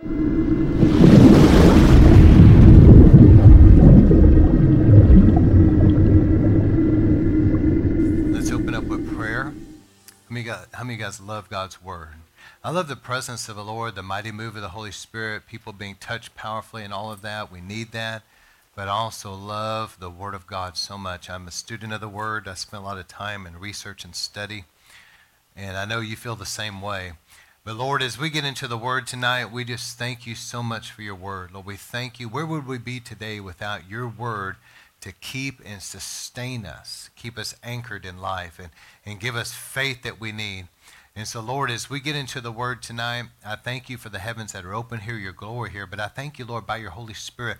Let's open up with prayer. How many, guys, how many guys love God's Word? I love the presence of the Lord, the mighty move of the Holy Spirit, people being touched powerfully, and all of that. We need that. But I also love the Word of God so much. I'm a student of the Word. I spend a lot of time in research and study. And I know you feel the same way. But Lord, as we get into the Word tonight, we just thank you so much for your Word. Lord, we thank you. Where would we be today without your Word? to keep and sustain us, keep us anchored in life, and, and give us faith that we need. And so, Lord, as we get into the word tonight, I thank you for the heavens that are open here, your glory here. But I thank you, Lord, by your Holy Spirit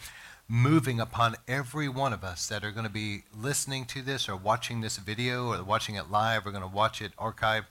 moving upon every one of us that are going to be listening to this or watching this video or watching it live or going to watch it archived.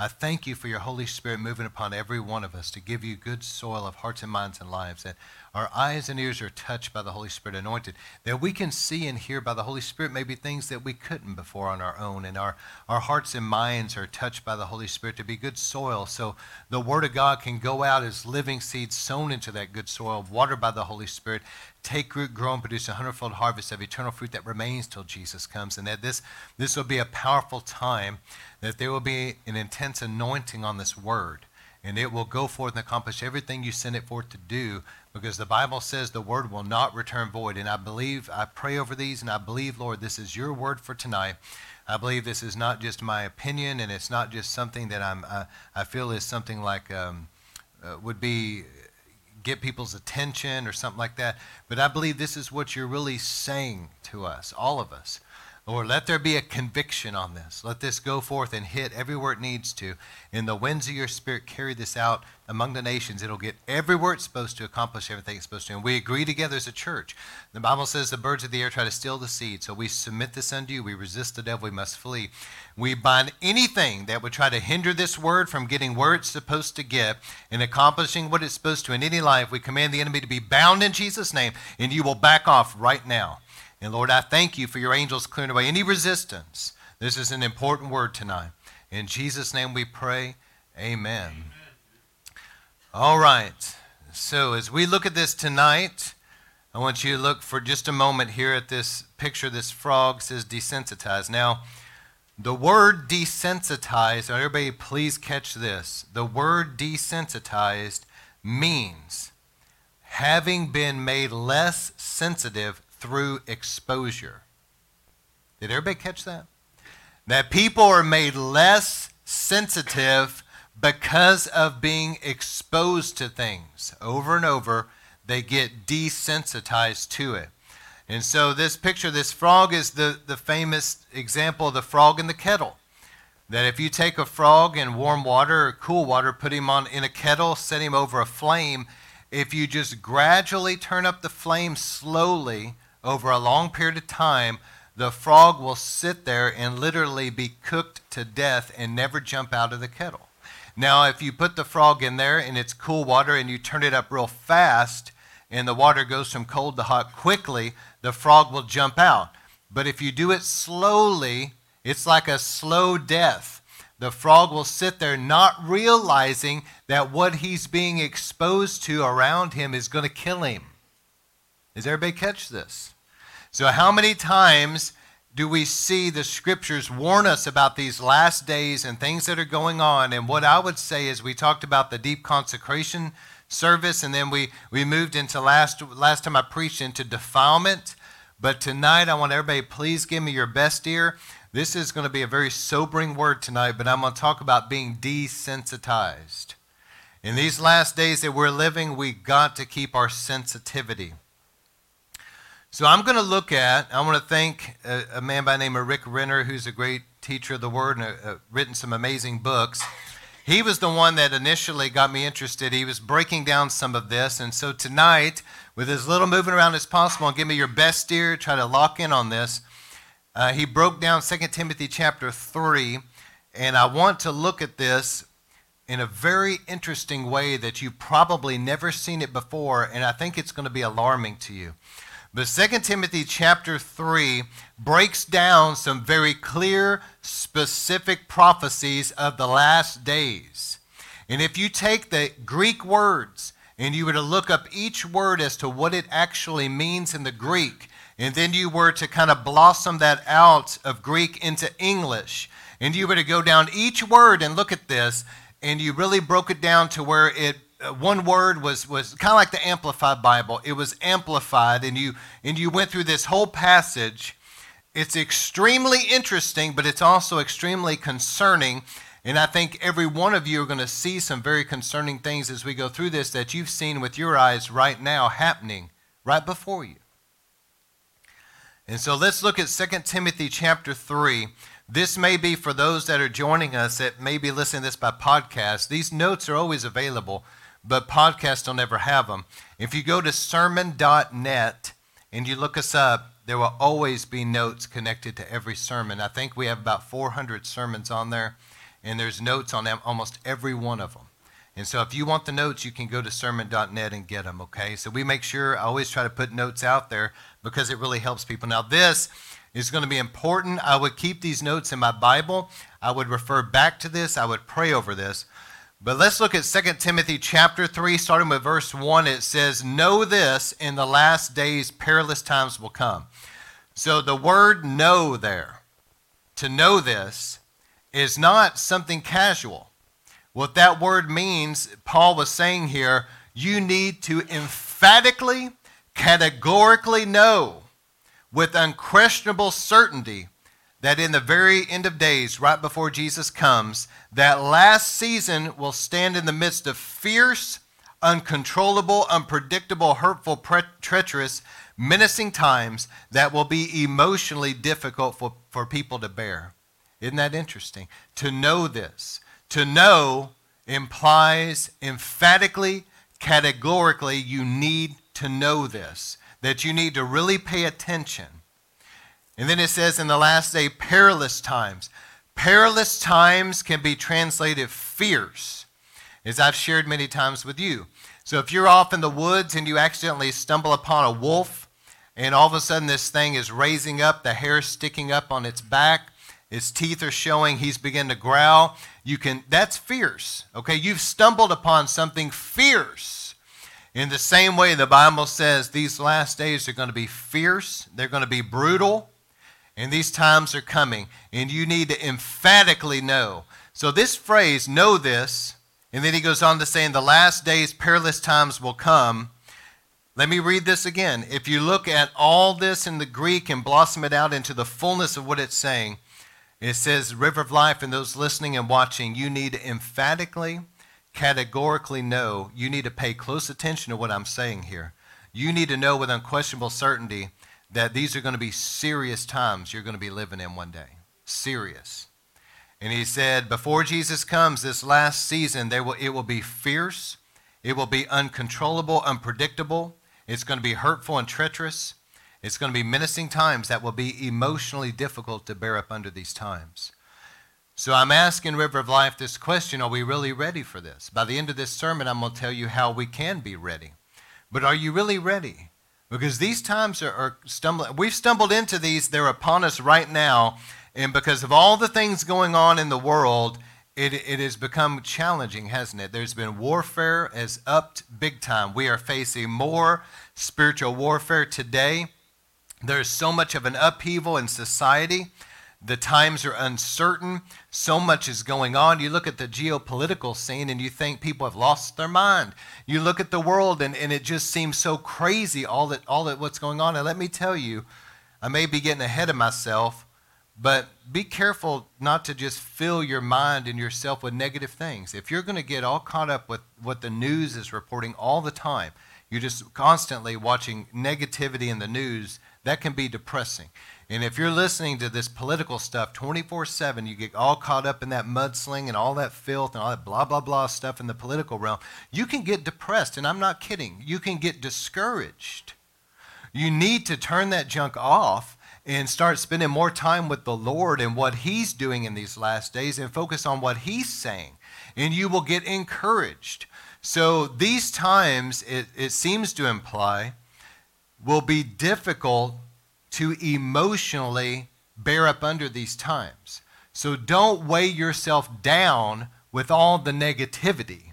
I thank you for your Holy Spirit moving upon every one of us to give you good soil of hearts and minds and lives, that our eyes and ears are touched by the Holy Spirit, anointed, that we can see and hear by the Holy Spirit maybe things that we couldn't before on our own, and our, our hearts and minds are touched by the Holy Spirit to be good soil, so the Word of God can go out as living seeds sown into that good soil, watered by the Holy Spirit, take root, grow, and produce a hundredfold harvest of eternal fruit that remains till Jesus comes, and that this, this will be a powerful time that there will be an intense anointing on this word, and it will go forth and accomplish everything you sent it forth to do, because the Bible says the word will not return void. And I believe, I pray over these, and I believe, Lord, this is your word for tonight. I believe this is not just my opinion, and it's not just something that I'm, I, I feel is something like um, uh, would be get people's attention or something like that. But I believe this is what you're really saying to us, all of us. Lord, let there be a conviction on this. Let this go forth and hit everywhere it needs to. In the winds of your spirit, carry this out among the nations. It'll get everywhere it's supposed to, accomplish everything it's supposed to. And we agree together as a church. The Bible says the birds of the air try to steal the seed. So we submit this unto you. We resist the devil. We must flee. We bind anything that would try to hinder this word from getting where it's supposed to get and accomplishing what it's supposed to in any life. We command the enemy to be bound in Jesus' name, and you will back off right now. And Lord, I thank you for your angels clearing away any resistance. This is an important word tonight. In Jesus' name we pray. Amen. Amen. All right. So as we look at this tonight, I want you to look for just a moment here at this picture. This frog says desensitized. Now, the word desensitized, everybody please catch this. The word desensitized means having been made less sensitive through exposure. Did everybody catch that? That people are made less sensitive because of being exposed to things over and over. They get desensitized to it. And so, this picture, this frog is the, the famous example of the frog in the kettle. That if you take a frog in warm water or cool water, put him on in a kettle, set him over a flame, if you just gradually turn up the flame slowly, over a long period of time, the frog will sit there and literally be cooked to death and never jump out of the kettle. Now, if you put the frog in there and it's cool water and you turn it up real fast and the water goes from cold to hot quickly, the frog will jump out. But if you do it slowly, it's like a slow death. The frog will sit there not realizing that what he's being exposed to around him is going to kill him. Does everybody catch this? So, how many times do we see the scriptures warn us about these last days and things that are going on? And what I would say is, we talked about the deep consecration service, and then we, we moved into last, last time I preached into defilement. But tonight, I want everybody, please give me your best ear. This is going to be a very sobering word tonight, but I'm going to talk about being desensitized. In these last days that we're living, we got to keep our sensitivity. So I'm going to look at, I want to thank a, a, man by the name of Rick Renner, who's a great teacher of the Word and written some amazing books. He was the one that initially got me interested. He was breaking down some of this. And so tonight, with as little moving around as possible, give me your best ear, try to lock in on this. Uh, he broke down 2 Timothy chapter 3, and I want to look at this in a very interesting way that you've probably never seen it before, and I think it's going to be alarming to you. But 2 Timothy chapter 3 breaks down some very clear, specific prophecies of the last days. And if you take the Greek words and you were to look up each word as to what it actually means in the Greek, and then you were to kind of blossom that out of Greek into English, and you were to go down each word and look at this, and you really broke it down to where it Uh, one word was was kind of like the amplified bible. It was amplified and you and you went through this whole passage. It's extremely interesting but it's also extremely concerning and i think every one of you are going to see some very concerning things as we go through this that you've seen with your eyes right now happening right before you. And so let's look at 2 timothy chapter 3 this may be for those that are joining us that may be listening to this by podcast. These notes are always available, but podcasts don't ever have them. If you go to sermon.net and you look us up, there will always be notes connected to every sermon. I think we have about 400 sermons on there, and there's notes on them, almost every one of them. And so if you want the notes, you can go to sermon.net and get them, okay? So we make sure, I always try to put notes out there because it really helps people. Now, this is going to be important. I would keep these notes in my Bible. I would refer back to this. I would pray over this. But let's look at 2 Timothy chapter 3, starting with verse 1. It says, Know this, in the last days perilous times will come. So the word know there, to know this, is not something casual. What that word means, Paul was saying here, you need to emphatically, categorically know with unquestionable certainty that in the very end of days, right before Jesus comes, that last season will stand in the midst of fierce, uncontrollable, unpredictable, hurtful, pre- treacherous, menacing times that will be emotionally difficult for, for people to bear. Isn't that interesting? To know this. To know implies emphatically, categorically, you need to know this that you need to really pay attention. And then it says in the last day, perilous times. Perilous times can be translated fierce, as I've shared many times with you. So if you're off in the woods and you accidentally stumble upon a wolf, and all of a sudden this thing is raising up, the hair sticking up on its back, its teeth are showing, he's beginning to growl, you can that's fierce. Okay, you've stumbled upon something fierce. In the same way, the Bible says these last days are going to be fierce, they're going to be brutal, and these times are coming. And you need to emphatically know. So, this phrase, know this, and then he goes on to say, in the last days, perilous times will come. Let me read this again. If you look at all this in the Greek and blossom it out into the fullness of what it's saying, it says, River of Life, and those listening and watching, you need to emphatically categorically know you need to pay close attention to what I'm saying here. You need to know with unquestionable certainty that these are going to be serious times you're going to be living in one day. Serious. And he said, before Jesus comes this last season, there will, it will be fierce, it will be uncontrollable, unpredictable, it's going to be hurtful and treacherous. It's going to be menacing times that will be emotionally difficult to bear up under these times. So I'm asking River of Life this question Are we really ready for this? By the end of this sermon, I'm going to tell you how we can be ready. But are you really ready? Because these times are, are stumbling. We've stumbled into these, they're upon us right now. And because of all the things going on in the world, it, it has become challenging, hasn't it? There's been warfare has upped big time. We are facing more spiritual warfare today. There's so much of an upheaval in society. The times are uncertain. So much is going on. You look at the geopolitical scene and you think people have lost their mind. You look at the world and, and it just seems so crazy, all that, all that what's going on. And let me tell you, I may be getting ahead of myself, but be careful not to just fill your mind and yourself with negative things. If you're going to get all caught up with what the news is reporting all the time, you're just constantly watching negativity in the news, that can be depressing. And if you're listening to this political stuff 24 7, you get all caught up in that mudsling and all that filth and all that blah, blah, blah stuff in the political realm, you can get depressed. And I'm not kidding. You can get discouraged. You need to turn that junk off and start spending more time with the Lord and what He's doing in these last days and focus on what He's saying. And you will get encouraged. So these times, it, it seems to imply, will be difficult to emotionally bear up under these times. So don't weigh yourself down with all the negativity.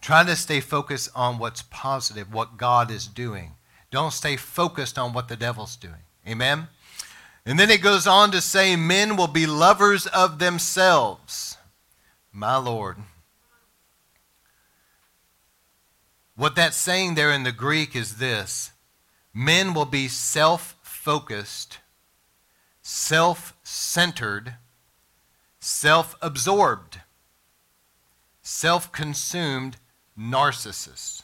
Try to stay focused on what's positive, what God is doing. Don't stay focused on what the devil's doing. Amen? And then it goes on to say, men will be lovers of themselves. My Lord. What that's saying there in the Greek is this men will be self focused, self centered, self absorbed, self consumed narcissists.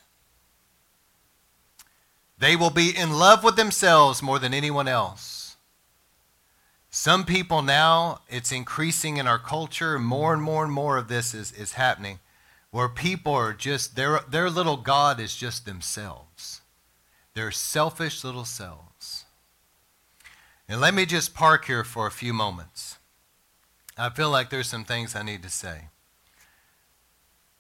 They will be in love with themselves more than anyone else. Some people now, it's increasing in our culture, more and more and more of this is, is happening, where people are just, their, their little God is just themselves. They're selfish little selves. And let me just park here for a few moments. I feel like there's some things I need to say.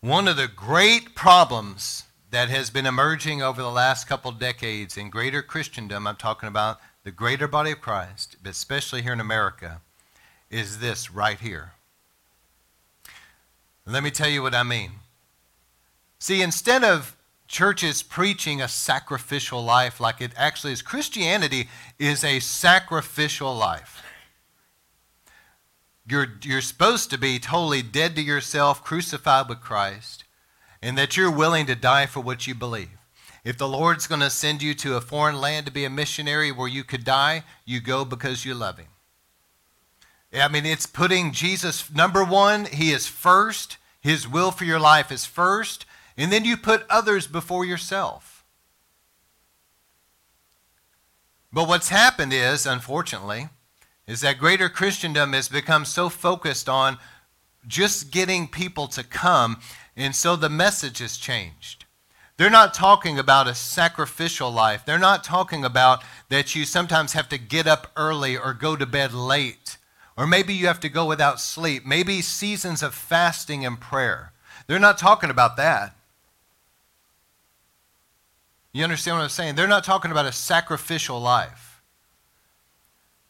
One of the great problems that has been emerging over the last couple decades in greater Christendom, I'm talking about the greater body of Christ, but especially here in America, is this right here. Let me tell you what I mean. See, instead of churches preaching a sacrificial life like it actually is, Christianity is a sacrificial life. You're, you're supposed to be totally dead to yourself, crucified with Christ, and that you're willing to die for what you believe. If the Lord's going to send you to a foreign land to be a missionary where you could die, you go because you love Him. I mean, it's putting Jesus, number one, He is first. His will for your life is first. And then you put others before yourself. But what's happened is, unfortunately, is that greater Christendom has become so focused on just getting people to come, and so the message has changed. They're not talking about a sacrificial life. They're not talking about that you sometimes have to get up early or go to bed late, or maybe you have to go without sleep, maybe seasons of fasting and prayer. They're not talking about that. You understand what I'm saying? They're not talking about a sacrificial life.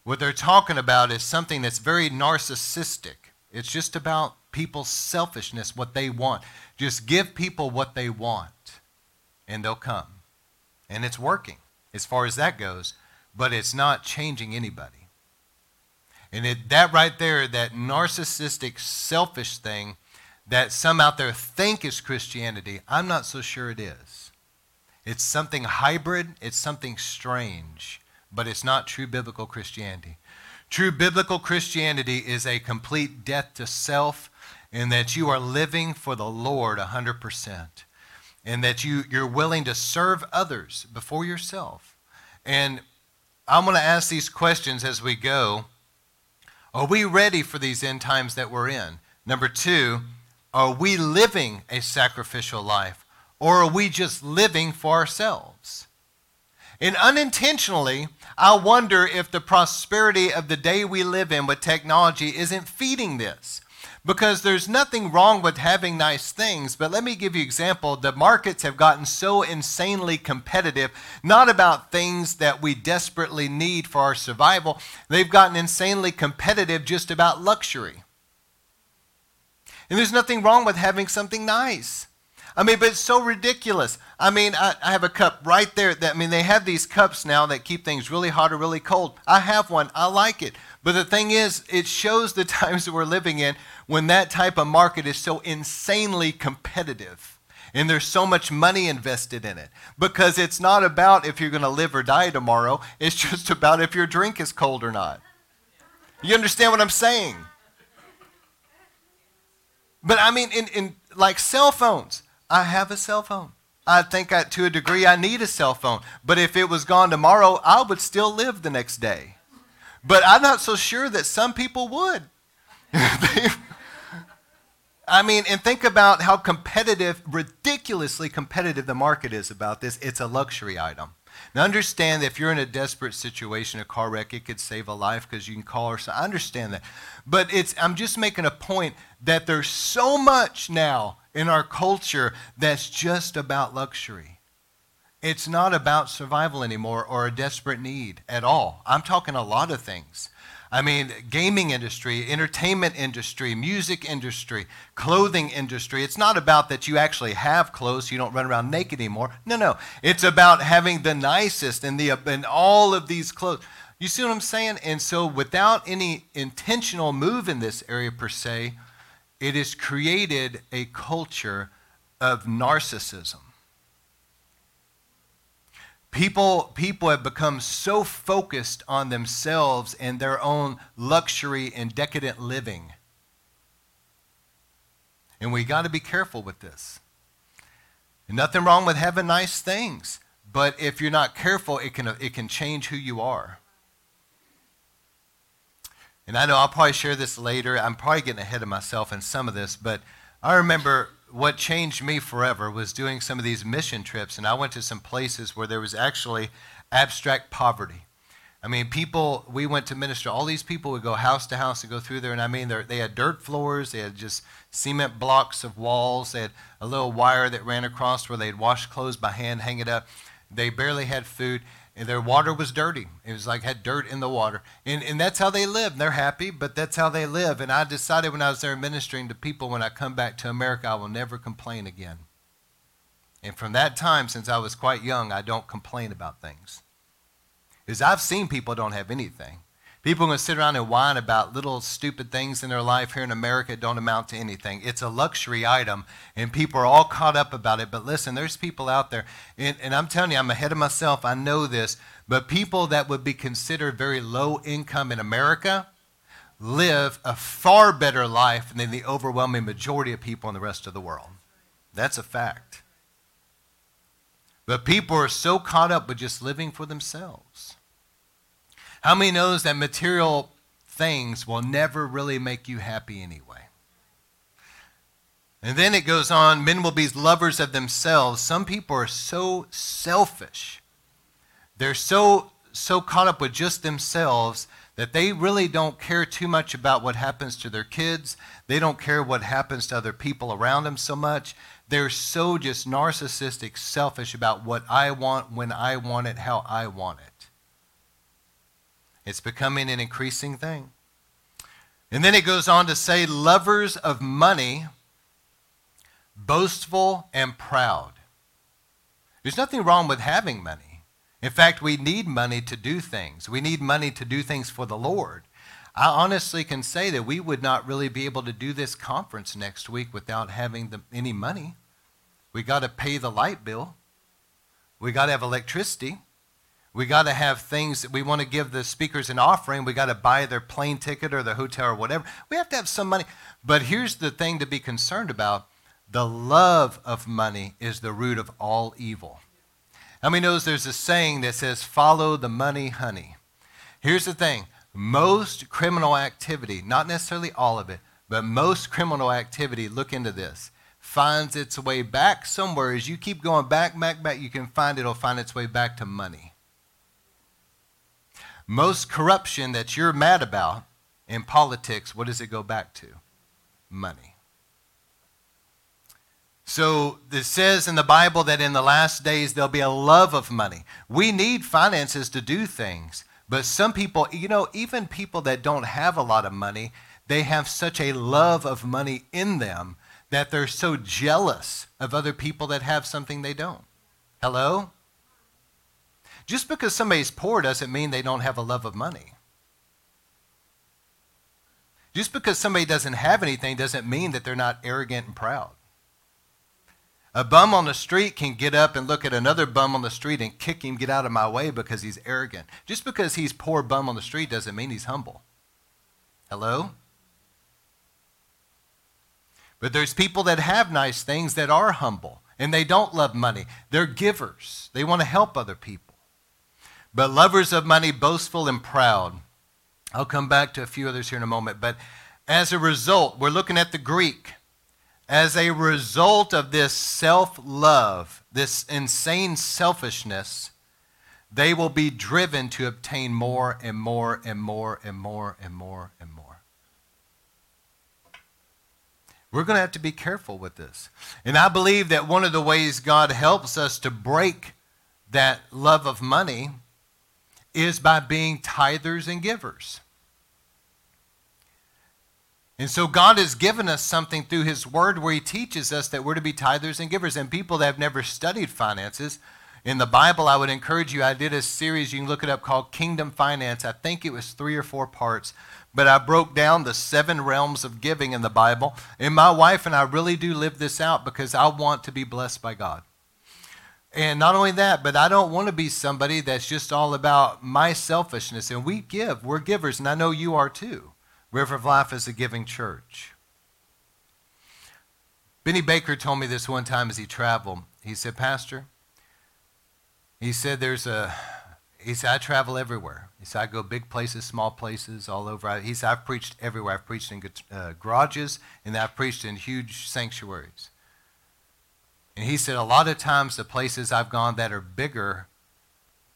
What they're talking about is something that's very narcissistic. It's just about people's selfishness, what they want. Just give people what they want, and they'll come. And it's working as far as that goes, but it's not changing anybody. And it, that right there, that narcissistic, selfish thing that some out there think is Christianity, I'm not so sure it is. It's something hybrid, it's something strange but it's not true biblical Christianity. True biblical Christianity is a complete death to self in that you are living for the Lord 100% and that you, you're willing to serve others before yourself. And I'm going to ask these questions as we go. Are we ready for these end times that we're in? Number two, are we living a sacrificial life or are we just living for ourselves? And unintentionally, I wonder if the prosperity of the day we live in with technology isn't feeding this. Because there's nothing wrong with having nice things, but let me give you an example. The markets have gotten so insanely competitive, not about things that we desperately need for our survival. They've gotten insanely competitive just about luxury. And there's nothing wrong with having something nice. I mean, but it's so ridiculous. I mean, I, I, have a cup right there. That, I mean, they have these cups now that keep things really hot or really cold. I have one. I like it. But the thing is, it shows the times that we're living in when that type of market is so insanely competitive. And there's so much money invested in it. Because it's not about if you're going to live or die tomorrow, it's just about if your drink is cold or not. You understand what I'm saying? But I mean, in, in like cell phones, I have a cell phone. I think I, to a degree I need a cell phone. But if it was gone tomorrow, I would still live the next day. But I'm not so sure that some people would. I mean, and think about how competitive, ridiculously competitive the market is about this. It's a luxury item. Now, understand that if you're in a desperate situation, a car wreck, it could save a life because you can call or something. I understand that. But it's, I'm just making a point that there's so much now in our culture that's just about luxury. It's not about survival anymore or a desperate need at all. I'm talking a lot of things. I mean, gaming industry, entertainment industry, music industry, clothing industry. It's not about that you actually have clothes, you don't run around naked anymore. No, no. It's about having the nicest and the and all of these clothes. You see what I'm saying? And so without any intentional move in this area per se, it has created a culture of narcissism. People, people have become so focused on themselves and their own luxury and decadent living. And we got to be careful with this. Nothing wrong with having nice things, but if you're not careful, it can, it can change who you are. And I know I'll probably share this later. I'm probably getting ahead of myself in some of this, but I remember what changed me forever was doing some of these mission trips, and I went to some places where there was actually abstract poverty. I mean, people, we went to minister. All these people would go house to house and go through there, and I mean, they had dirt floors, they had just cement blocks of walls, they had a little wire that ran across where they'd wash clothes by hand, hang it up. They barely had food and their water was dirty. It was like had dirt in the water. And, and that's how they live. They're happy, but that's how they live. And I decided when I was there ministering to people, when I come back to America, I will never complain again. And from that time, since I was quite young, I don't complain about things. Because I've seen people don't have anything. People are going to sit around and whine about little stupid things in their life here in America that don't amount to anything. It's a luxury item, and people are all caught up about it. But listen, there's people out there, and, and I'm telling you, I'm ahead of myself. I know this. But people that would be considered very low income in America live a far better life than the overwhelming majority of people in the rest of the world. That's a fact. But people are so caught up with just living for themselves. How many knows that material things will never really make you happy anyway? And then it goes on, men will be lovers of themselves. Some people are so selfish. They're so so caught up with just themselves that they really don't care too much about what happens to their kids. They don't care what happens to other people around them so much. They're so just narcissistic, selfish about what I want, when I want it, how I want it. It's becoming an increasing thing. And then it goes on to say, lovers of money, boastful and proud. There's nothing wrong with having money. In fact, we need money to do things. We need money to do things for the Lord. I honestly can say that we would not really be able to do this conference next week without having the, any money. We got to pay the light bill. We got to have electricity. We got to have things that we want to give the speakers an offering. We got to buy their plane ticket or the hotel or whatever. We have to have some money. But here's the thing to be concerned about the love of money is the root of all evil. How many knows there's a saying that says, follow the money, honey? Here's the thing most criminal activity, not necessarily all of it, but most criminal activity, look into this, finds its way back somewhere. As you keep going back, back, back, you can find it'll find its way back to money. Most corruption that you're mad about in politics, what does it go back to? Money. So it says in the Bible that in the last days there'll be a love of money. We need finances to do things. But some people, you know, even people that don't have a lot of money, they have such a love of money in them that they're so jealous of other people that have something they don't. Hello? Just because somebody's poor doesn't mean they don't have a love of money. Just because somebody doesn't have anything doesn't mean that they're not arrogant and proud. A bum on the street can get up and look at another bum on the street and kick him, get out of my way because he's arrogant. Just because he's poor bum on the street doesn't mean he's humble. Hello? But there's people that have nice things that are humble and they don't love money. They're givers. They want to help other people but lovers of money, boastful and proud. I'll come back to a few others here in a moment. But as a result, we're looking at the Greek. As a result of this self love, this insane selfishness, they will be driven to obtain more and more and more and more and more and more. We're going to have to be careful with this. And I believe that one of the ways God helps us to break that love of money is by being tithers and givers. And so God has given us something through His Word where He teaches us that we're to be tithers and givers. And people that have never studied finances, in the Bible, I would encourage you. I did a series, you can look it up, called Kingdom Finance. I think it was three or four parts. But I broke down the seven realms of giving in the Bible. And my wife and I really do live this out because I want to be blessed by God. And not only that, but I don't want to be somebody that's just all about my selfishness. And we give, we're givers, and I know you are too. River of Life is a giving church. Benny Baker told me this one time as he traveled. He said, Pastor, he said, there's a, he said, I travel everywhere. He said, I go big places, small places, all over. He said, I've preached everywhere. I've preached in uh, garages, and I've preached in huge sanctuaries. And he said, a lot of times the places I've gone that are bigger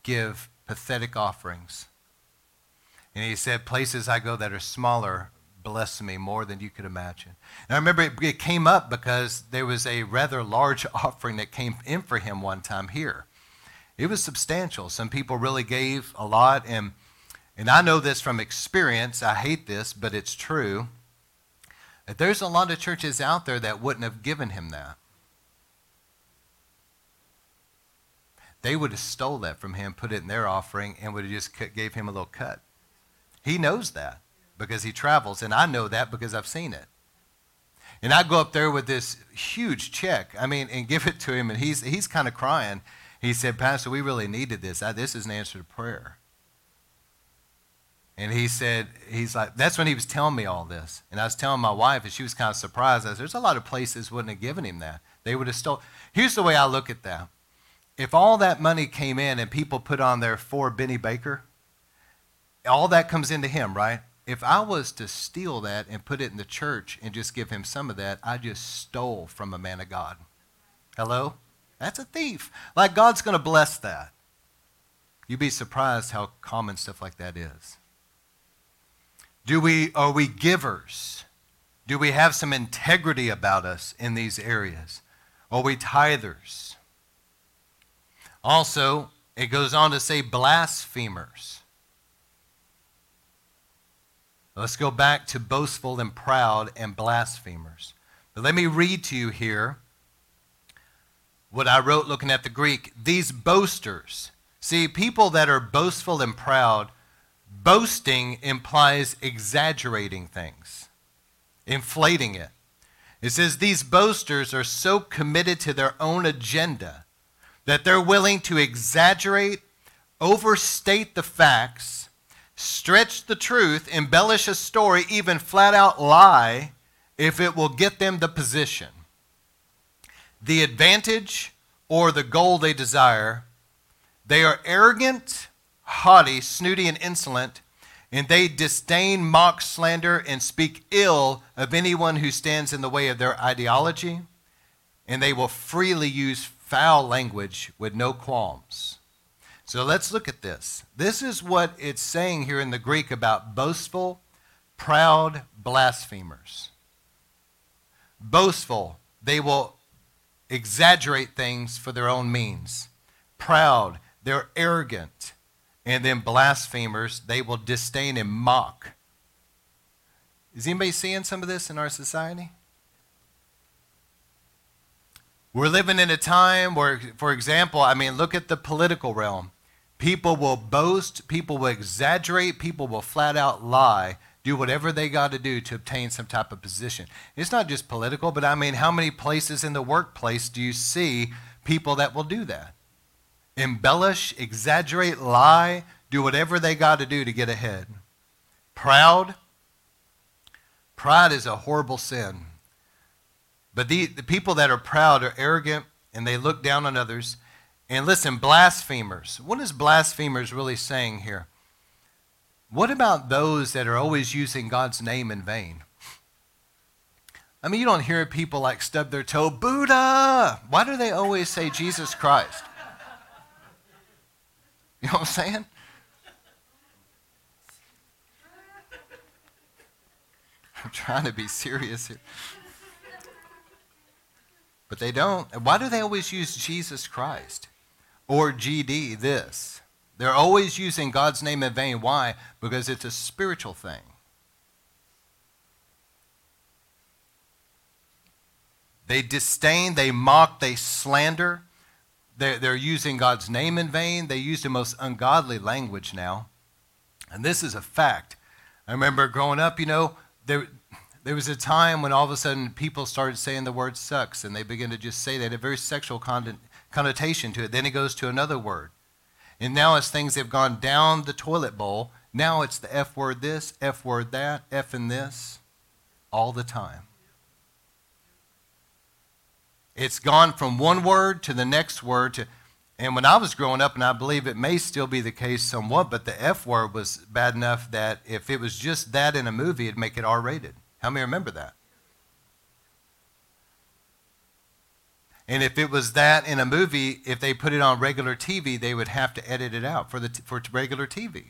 give pathetic offerings. And he said, places I go that are smaller bless me more than you could imagine. And I remember it, it came up because there was a rather large offering that came in for him one time here. It was substantial. Some people really gave a lot. And, and I know this from experience. I hate this, but it's true. That there's a lot of churches out there that wouldn't have given him that. They would have stole that from him, put it in their offering, and would have just gave him a little cut. He knows that because he travels, and I know that because I've seen it. And I go up there with this huge check, I mean, and give it to him, and he's, he's kind of crying. He said, Pastor, we really needed this. I, this is an answer to prayer. And he said, he's like, that's when he was telling me all this. And I was telling my wife, and she was kind of surprised. I said, there's a lot of places wouldn't have given him that. They would have stole. Here's the way I look at that. If all that money came in and people put on there for Benny Baker, all that comes into him, right? If I was to steal that and put it in the church and just give him some of that, I just stole from a man of God. Hello? That's a thief. Like God's going to bless that. You'd be surprised how common stuff like that is. Do we are we givers? Do we have some integrity about us in these areas? Are we tithers? Also, it goes on to say blasphemers. Let's go back to boastful and proud and blasphemers. But let me read to you here what I wrote looking at the Greek. These boasters. See, people that are boastful and proud, boasting implies exaggerating things, inflating it. It says these boasters are so committed to their own agenda that they're willing to exaggerate, overstate the facts, stretch the truth, embellish a story, even flat out lie if it will get them the position, the advantage, or the goal they desire. They are arrogant, haughty, snooty, and insolent, and they disdain, mock, slander, and speak ill of anyone who stands in the way of their ideology, and they will freely use foul language with no qualms. So let's look at this. This is what it's saying here in the Greek about boastful, proud blasphemers. Boastful, they will exaggerate things for their own means. Proud, they're arrogant. And then blasphemers, they will disdain and mock. Is anybody seeing some of this in our society? We're living in a time where, for example, I mean, look at the political realm. People will boast, people will exaggerate, people will flat out lie, do whatever they got to do to obtain some type of position. It's not just political, but I mean, how many places in the workplace do you see people that will do that? Embellish, exaggerate, lie, do whatever they got to do to get ahead. Proud. Pride is a horrible sin. But the, the people that are proud are arrogant and they look down on others. And listen, blasphemers. What is blasphemers really saying here? What about those that are always using God's name in vain? I mean, you don't hear people like stub their toe, Buddha. Why do they always say Jesus Christ? You know what I'm saying? I'm trying to be serious here. But they don't. Why do they always use Jesus Christ or GD this? They're always using God's name in vain. Why? Because it's a spiritual thing. They disdain, they mock, they slander. They're, they're using God's name in vain. They use the most ungodly language now. And this is a fact. I remember growing up, you know, there, there was a time when all of a sudden people started saying the word sucks and they began to just say that, a very sexual connotation to it. Then it goes to another word. And now, as things have gone down the toilet bowl, now it's the F word this, F word that, F and this, all the time. It's gone from one word to the next word to, and when I was growing up, and I believe it may still be the case somewhat, but the F word was bad enough that if it was just that in a movie, it'd make it R rated. How many remember that? And if it was that in a movie, if they put it on regular TV, they would have to edit it out for the for regular TV.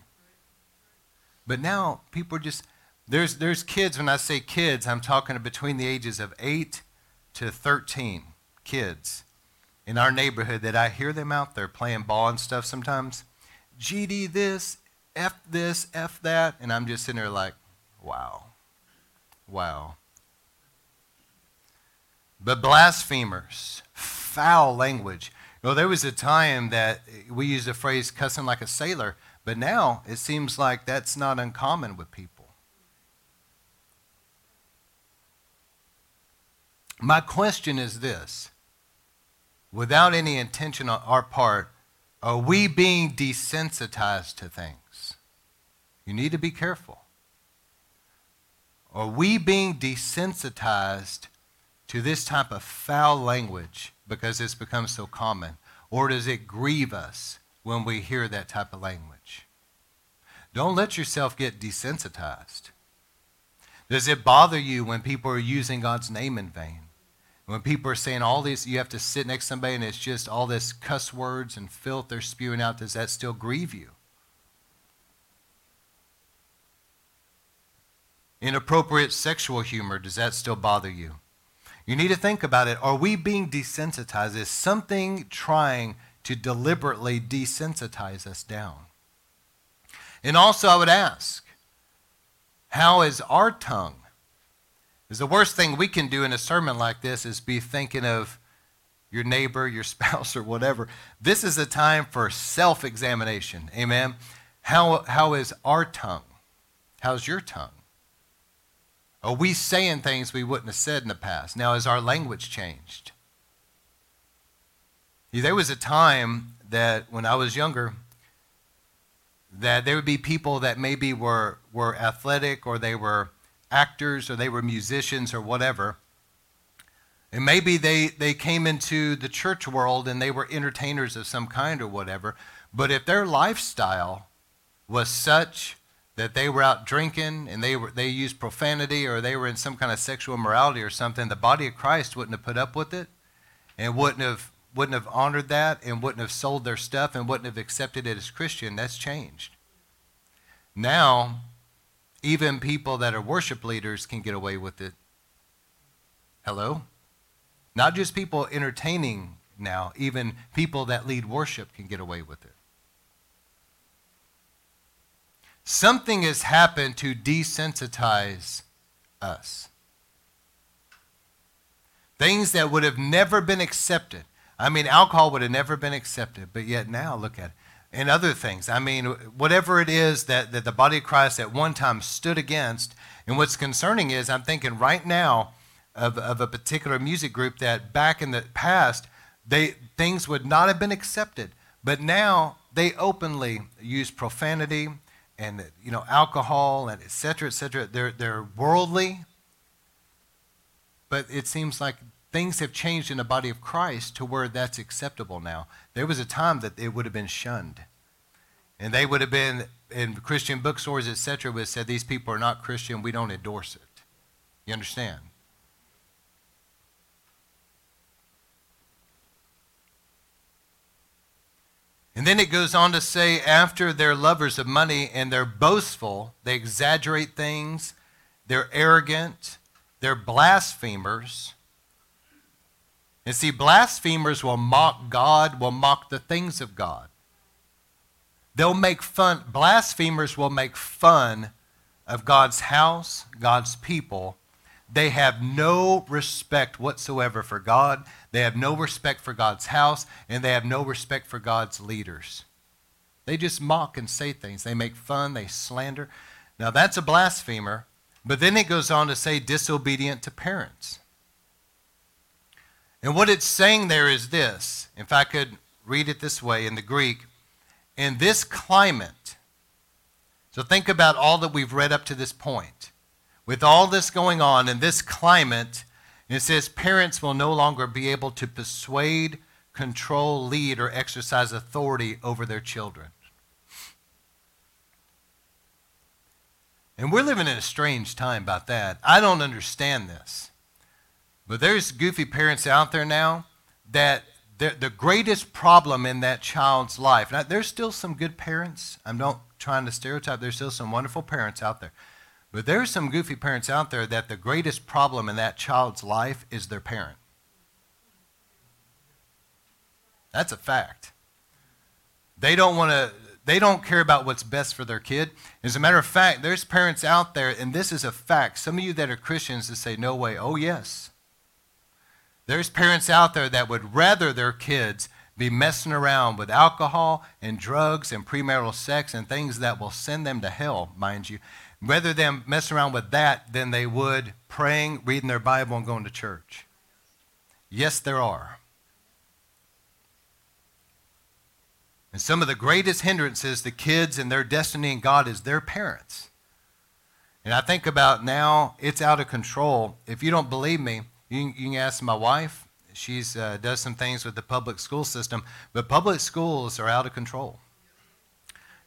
But now people are just there's there's kids. When I say kids, I'm talking between the ages of eight to 13 kids in our neighborhood that I hear them out there playing ball and stuff sometimes. GD this, F this, F that, and I'm just sitting there like, wow, wow. But blasphemers, foul language. You know, there was a time that we used the phrase cussing like a sailor, but now it seems like that's not uncommon with people. My question is this without any intention on our part, are we being desensitized to things? You need to be careful. Are we being desensitized to this type of foul language because it's become so common? Or does it grieve us when we hear that type of language? Don't let yourself get desensitized. Does it bother you when people are using God's name in vain? When people are saying all these, you have to sit next to somebody and it's just all this cuss words and filth they're spewing out, does that still grieve you? Inappropriate sexual humor, does that still bother you? You need to think about it. Are we being desensitized? Is something trying to deliberately desensitize us down? And also, I would ask, how is our tongue? Is the worst thing we can do in a sermon like this is be thinking of your neighbor, your spouse, or whatever. This is a time for self examination. Amen. How, how is our tongue? How's your tongue? Are we saying things we wouldn't have said in the past? Now, has our language changed? There was a time that when I was younger, that there would be people that maybe were, were athletic or they were actors or they were musicians or whatever. And maybe they, they came into the church world and they were entertainers of some kind or whatever. But if their lifestyle was such that they were out drinking and they, were, they used profanity or they were in some kind of sexual immorality or something, the body of Christ wouldn't have put up with it and wouldn't have, wouldn't have honored that and wouldn't have sold their stuff and wouldn't have accepted it as Christian. That's changed. Now, even people that are worship leaders can get away with it. Hello? Not just people entertaining now, even people that lead worship can get away with it. Something has happened to desensitize us. Things that would have never been accepted. I mean, alcohol would have never been accepted, but yet now look at it and other things. I mean, whatever it is that, that the body of Christ at one time stood against. And what's concerning is, I'm thinking right now of, of a particular music group that back in the past, they, things would not have been accepted. But now they openly use profanity and you know alcohol and et cetera, et cetera. They're, they're worldly. But it seems like things have changed in the body of Christ to where that's acceptable now. There was a time that it would have been shunned. And they would have been, in Christian bookstores, etc., would have said, these people are not Christian, we don't endorse it. You understand? And then it goes on to say, after they're lovers of money and they're boastful, they exaggerate things, they're arrogant, they're blasphemers and see, blasphemers will mock God, will mock the things of God. They'll make fun, blasphemers will make fun of God's house, God's people. They have no respect whatsoever for God. They have no respect for God's house, and they have no respect for God's leaders. They just mock and say things. They make fun, they slander. Now, that's a blasphemer, but then it goes on to say disobedient to parents. And what it's saying there is this if I could read it this way in the Greek, in this climate, so think about all that we've read up to this point. With all this going on in this climate, it says parents will no longer be able to persuade, control, lead, or exercise authority over their children. And we're living in a strange time about that. I don't understand this. But there's goofy parents out there now that the greatest problem in that child's life. Now, there's still some good parents. I'm not trying to stereotype. There's still some wonderful parents out there. But there's some goofy parents out there that the greatest problem in that child's life is their parent. That's a fact. They don't want to they don't care about what's best for their kid. As a matter of fact, there's parents out there, and this is a fact. Some of you that are Christians that say, no way. Oh, yes. There's parents out there that would rather their kids be messing around with alcohol and drugs and premarital sex and things that will send them to hell, mind you, rather than mess around with that than they would praying, reading their Bible, and going to church. Yes, there are. And some of the greatest hindrances to kids and their destiny in God is their parents. And I think about now, it's out of control. If you don't believe me, you, you can ask my wife. She uh, does some things with the public school system, but public schools are out of control.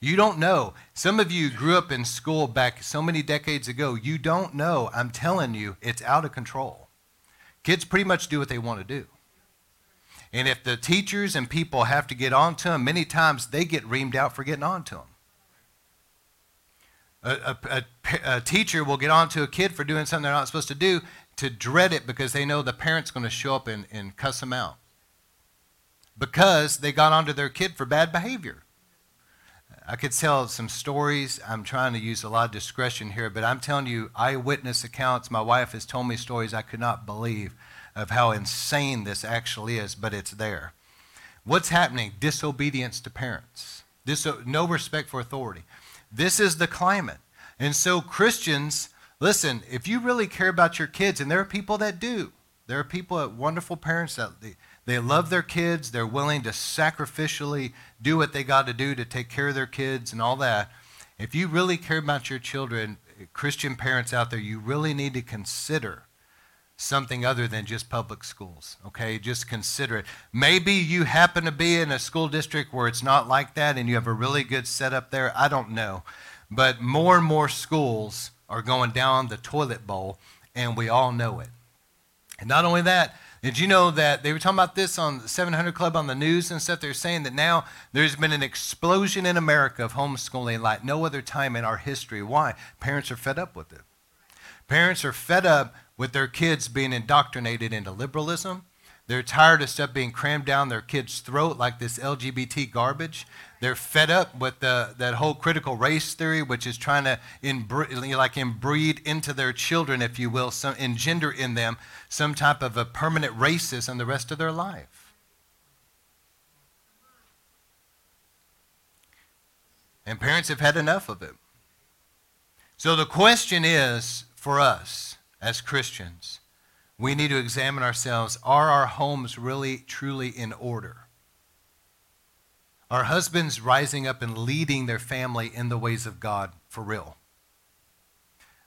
You don't know. Some of you grew up in school back so many decades ago. You don't know. I'm telling you, it's out of control. Kids pretty much do what they want to do. And if the teachers and people have to get on to them, many times they get reamed out for getting on to them. A, a, a, a, teacher will get on to a kid for doing something they're not supposed to do to dread it because they know the parent's going to show up and, and cuss them out because they got onto their kid for bad behavior. I could tell some stories. I'm trying to use a lot of discretion here, but I'm telling you, eyewitness accounts. My wife has told me stories I could not believe of how insane this actually is, but it's there. What's happening? Disobedience to parents, Dis- no respect for authority. This is the climate. And so, Christians, Listen, if you really care about your kids, and there are people that do, there are people that wonderful parents that they, love their kids, they're willing to sacrificially do what they got to do to take care of their kids and all that. If you really care about your children, Christian parents out there, you really need to consider something other than just public schools. Okay, just consider it. Maybe you happen to be in a school district where it's not like that and you have a really good setup there. I don't know. But more and more schools are going down the toilet bowl, and we all know it. And not only that, did you know that they were talking about this on the 700 Club on the news and stuff? They're saying that now there's been an explosion in America of homeschooling like no other time in our history. Why? Parents are fed up with it. Parents are fed up with their kids being indoctrinated into liberalism they're tired of stuff being crammed down their kids' throat like this LGBT garbage. They're fed up with the, that whole critical race theory, which is trying to like inbreed into their children, if you will, some, engender in them some type of a permanent racism the rest of their life. And parents have had enough of it. So the question is for us as Christians we need to examine ourselves. Are our homes really, truly in order? Are husbands rising up and leading their family in the ways of God for real?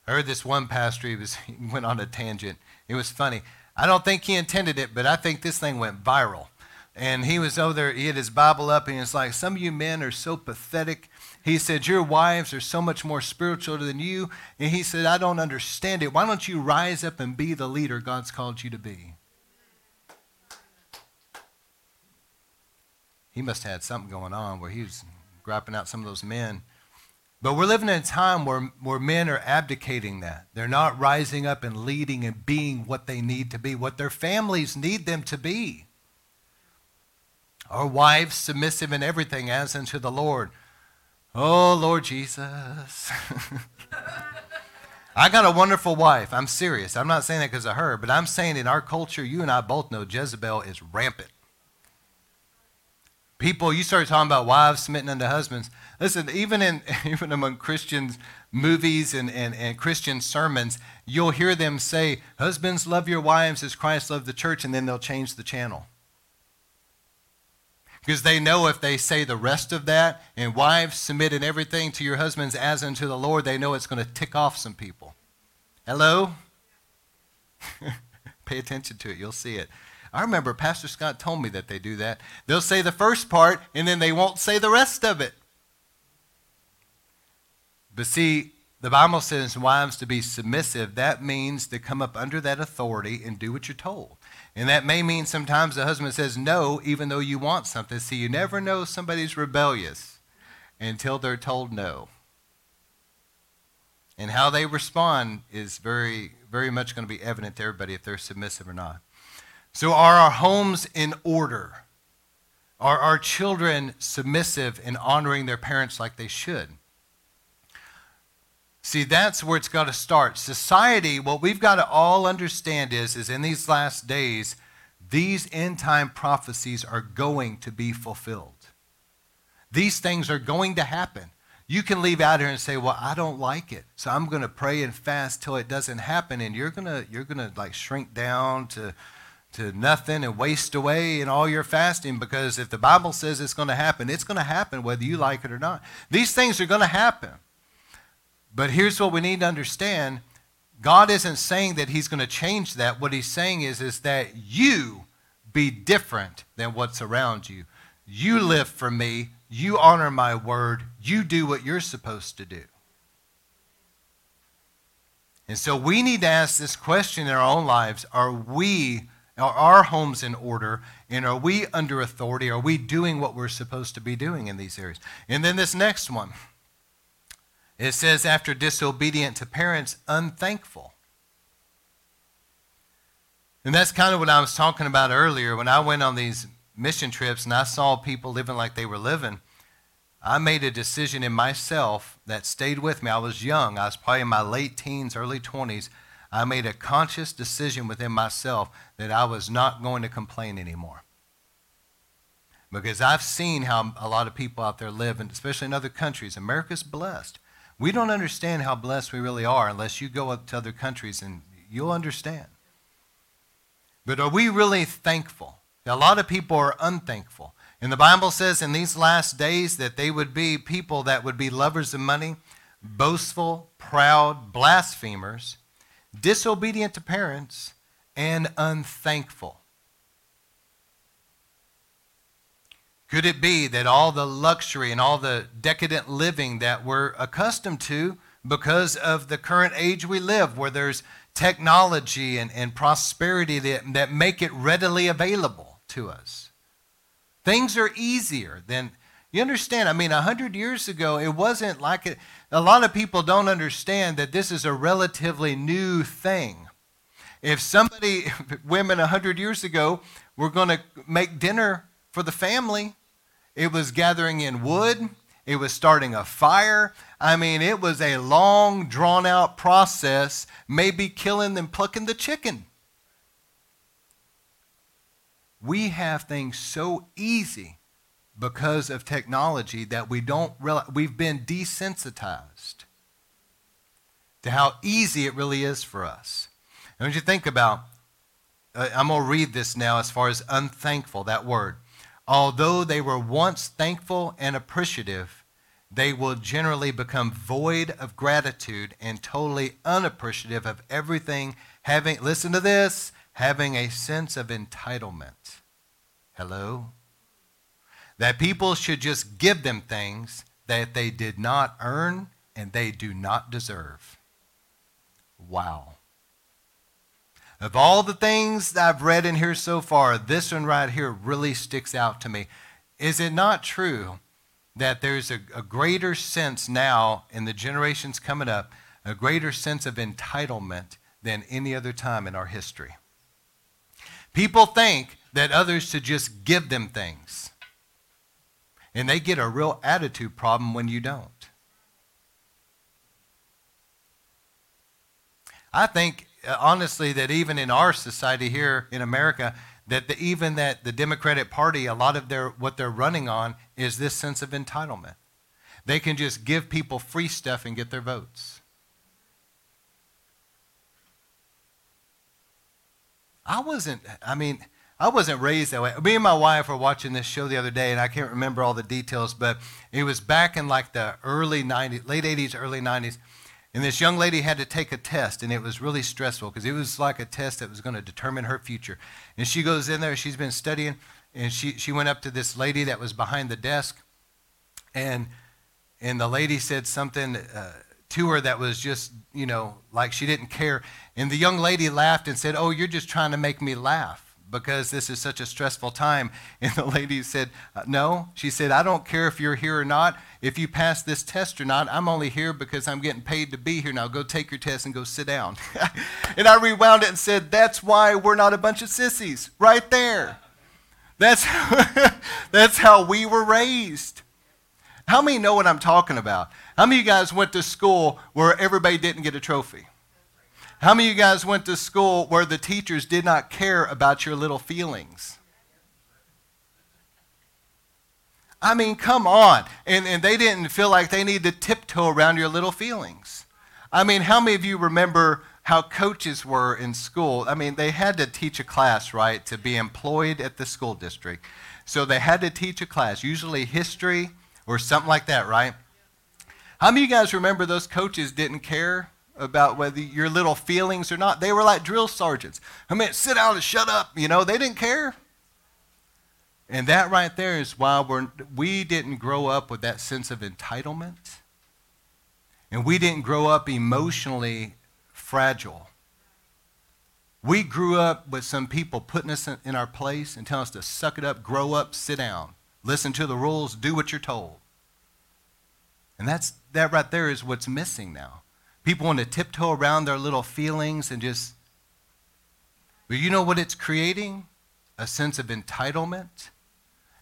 I heard this one pastor, he, was, he went on a tangent. It was funny. I don't think he intended it, but I think this thing went viral. And he was over there, he had his Bible up, and he was like, Some of you men are so pathetic. He said, Your wives are so much more spiritual than you. And he said, I don't understand it. Why don't you rise up and be the leader God's called you to be? He must have had something going on where he was griping out some of those men. But we're living in a time where, where men are abdicating that. They're not rising up and leading and being what they need to be, what their families need them to be. Our wives submissive in everything as unto the Lord. Oh, Lord Jesus. I got a wonderful wife. I'm serious. I'm not saying that because of her, but I'm saying in our culture, you and I both know Jezebel is rampant. People, you start talking about wives submitting unto husbands. Listen, even in even among Christians movies and, and, and Christian sermons, you'll hear them say, Husbands, love your wives as Christ loved the church, and then they'll change the channel. Because they know if they say the rest of that, and wives submit in everything to your husbands as unto the Lord, they know it's going to tick off some people. Hello? Pay attention to it, you'll see it. I remember Pastor Scott told me that they do that. They'll say the first part, and then they won't say the rest of it. But see, the Bible says wives to be submissive. That means to come up under that authority and do what you're told. And that may mean sometimes the husband says no, even though you want something. See, you never know somebody's rebellious until they're told no. And how they respond is very, very much going to be evident to everybody if they're submissive or not. So, are our homes in order? Are our children submissive and honoring their parents like they should? See, that's where it's got to start. Society, what we've got to all understand is, is in these last days, these end time prophecies are going to be fulfilled. These things are going to happen. You can leave out here and say, "Well, I don't like it, so I'm going to pray and fast till it doesn't happen," and you're gonna you're gonna like shrink down to to nothing and waste away in all your fasting because if the Bible says it's going to happen, it's going to happen whether you like it or not. These things are going to happen. But here's what we need to understand God isn't saying that He's going to change that. What He's saying is, is that you be different than what's around you. You live for me. You honor my word. You do what you're supposed to do. And so we need to ask this question in our own lives Are we, are our homes in order? And are we under authority? Are we doing what we're supposed to be doing in these areas? And then this next one. It says, after disobedient to parents, unthankful. And that's kind of what I was talking about earlier. When I went on these mission trips and I saw people living like they were living, I made a decision in myself that stayed with me. I was young, I was probably in my late teens, early 20s. I made a conscious decision within myself that I was not going to complain anymore. Because I've seen how a lot of people out there live, and especially in other countries. America's blessed. We don't understand how blessed we really are unless you go up to other countries and you'll understand. But are we really thankful? A lot of people are unthankful. And the Bible says in these last days that they would be people that would be lovers of money, boastful, proud, blasphemers, disobedient to parents, and unthankful. Could it be that all the luxury and all the decadent living that we're accustomed to because of the current age we live, where there's technology and, and prosperity that, that make it readily available to us? Things are easier than, you understand? I mean, 100 years ago, it wasn't like it. A lot of people don't understand that this is a relatively new thing. If somebody, women 100 years ago, were going to make dinner for the family, it was gathering in wood. It was starting a fire. I mean, it was a long, drawn out process, maybe killing and plucking the chicken. We have things so easy because of technology that we don't realize, we've been desensitized to how easy it really is for us. And when you think about, uh, I'm going to read this now as far as unthankful, that word. Although they were once thankful and appreciative, they will generally become void of gratitude and totally unappreciative of everything, having, listen to this, having a sense of entitlement. Hello? That people should just give them things that they did not earn and they do not deserve. Wow. Of all the things I've read in here so far, this one right here really sticks out to me. Is it not true that there's a, a greater sense now in the generations coming up, a greater sense of entitlement than any other time in our history? People think that others should just give them things. And they get a real attitude problem when you don't. I think, honestly, that even in our society here in America, that the, even that the Democratic Party, a lot of their what they're running on is this sense of entitlement. They can just give people free stuff and get their votes. I wasn't, I mean, I wasn't raised that way. Me and my wife were watching this show the other day, and I can't remember all the details, but it was back in like the early 90s, late 80s, early 90s. And this young lady had to take a test, and it was really stressful because it was like a test that was going to determine her future. And she goes in there, she's been studying, and she, she went up to this lady that was behind the desk, and, and the lady said something uh, to her that was just, you know, like she didn't care. And the young lady laughed and said, Oh, you're just trying to make me laugh because this is such a stressful time. And the lady said, uh, No. She said, I don't care if you're here or not, if you pass this test or not. I'm only here because I'm getting paid to be here. Now go take your test and go sit down. and I rewound it and said, That's why we're not a bunch of sissies. Right there. That's, that's how we were raised. How many know what I'm talking about? How many of you guys went to school where everybody didn't get a trophy? How many of you guys went to school where the teachers did not care about your little feelings? I mean, come on. And, and they didn't feel like they needed to tiptoe around your little feelings. I mean, how many of you remember how coaches were in school? I mean, they had to teach a class, right, to be employed at the school district. So they had to teach a class, usually history or something like that, right? How many of you guys remember those coaches didn't care about whether your little feelings or not. They were like drill sergeants. I mean, sit down and shut up. You know, they didn't care. And that right there is why we're, we didn't grow up with that sense of entitlement. And we didn't grow up emotionally fragile. We grew up with some people putting us in our place and telling us to suck it up, grow up, sit down, listen to the rules, do what you're told. And that's, that right there is what's missing now. People want to tiptoe around their little feelings and just. But you know what it's creating? A sense of entitlement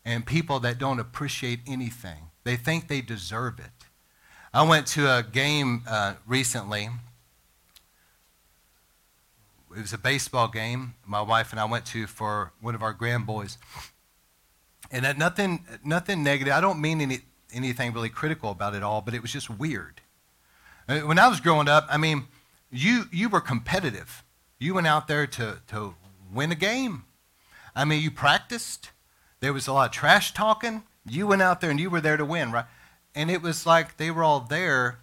and people that don't appreciate anything. They think they deserve it. I went to a game uh, recently. It was a baseball game my wife and I went to for one of our grandboys. And nothing, nothing negative. I don't mean any, anything really critical about it all, but it was just weird. Uh, when I was growing up, I mean, you, you were competitive. You went out there to, to win a game. I mean, you practiced. There was a lot of trash talking. You went out there and you were there to win, right? And it was like they were all there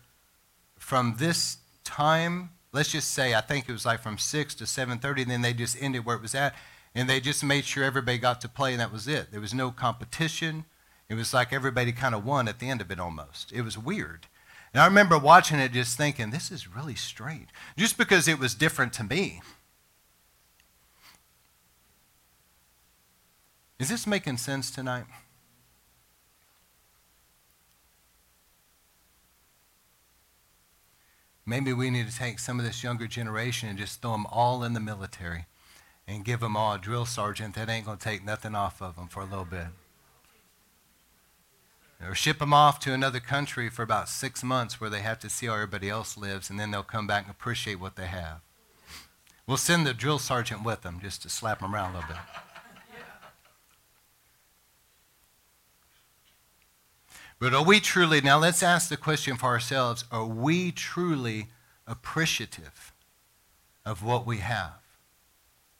from this time. Let's just say I think it was like from six to seven thirty, then they just ended where it was at, and they just made sure everybody got to play, and that was it. There was no competition. It was like everybody kind of won at the end of it almost. It was weird. And I remember watching it just thinking, this is really strange. Just because it was different to me. Is this making sense tonight? Maybe we need to take some of this younger generation and just throw them all in the military and give them all a drill sergeant that ain't going to take nothing off of them for a little bit or ship them off to another country for about six months where they have to see how everybody else lives, and then they'll come back and appreciate what they have. We'll send the drill sergeant with them just to slap them around a little bit. But are we truly, now let's ask the question for ourselves are we truly appreciative of what we have?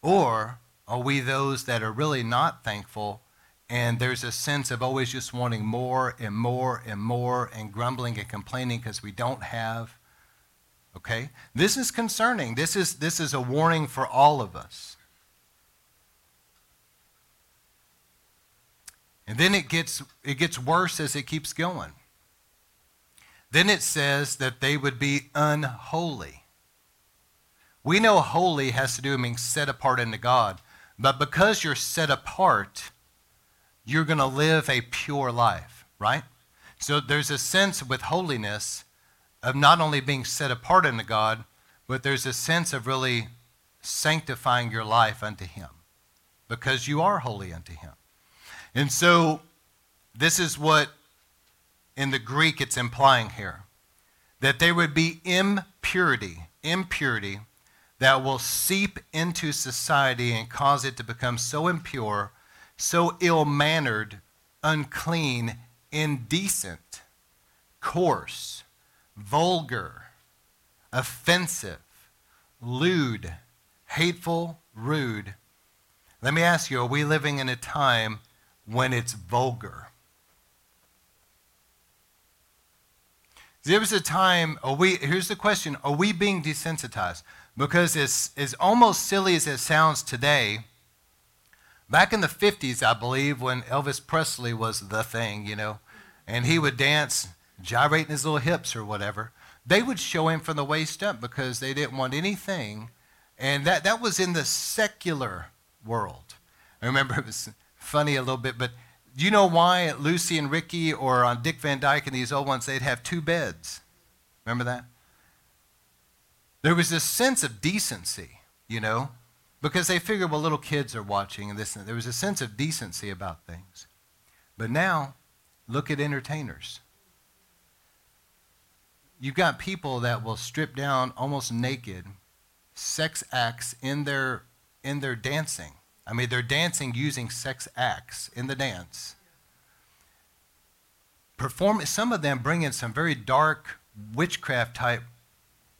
Or are we those that are really not thankful and there's a sense of always just wanting more and more and more and grumbling and complaining because we don't have. Okay? This is concerning. This is, this is a warning for all of us. And then it gets, it gets worse as it keeps going. Then it says that they would be unholy. We know holy has to do with being set apart unto God. But because you're set apart, you're going to live a pure life, right? So there's a sense with holiness of not only being set apart unto God, but there's a sense of really sanctifying your life unto Him because you are holy unto Him. And so this is what in the Greek it's implying here that there would be impurity, impurity that will seep into society and cause it to become so impure, so ill mannered, unclean, indecent, coarse, vulgar, offensive, lewd, hateful, rude. Let me ask you are we living in a time when it's vulgar? There was a time, are we, here's the question Are we being desensitized? Because as, as almost silly as it sounds today, back in the 50s, I believe, when Elvis Presley was the thing, you know, and he would dance gyrating his little hips or whatever, they would show him from the waist up because they didn't want anything. And that, that was in the secular world. I remember it was funny a little bit, but do you know why Lucy and Ricky or on Dick Van Dyke and these old ones, they'd have two beds? Remember that? There was this sense of decency, you know, because they figured, well, little kids are watching and this and. There was a sense of decency about things. But now, look at entertainers. You've got people that will strip down almost naked, sex acts in their, in their dancing. I mean, they're dancing using sex acts in the dance. Perform, some of them bring in some very dark witchcraft type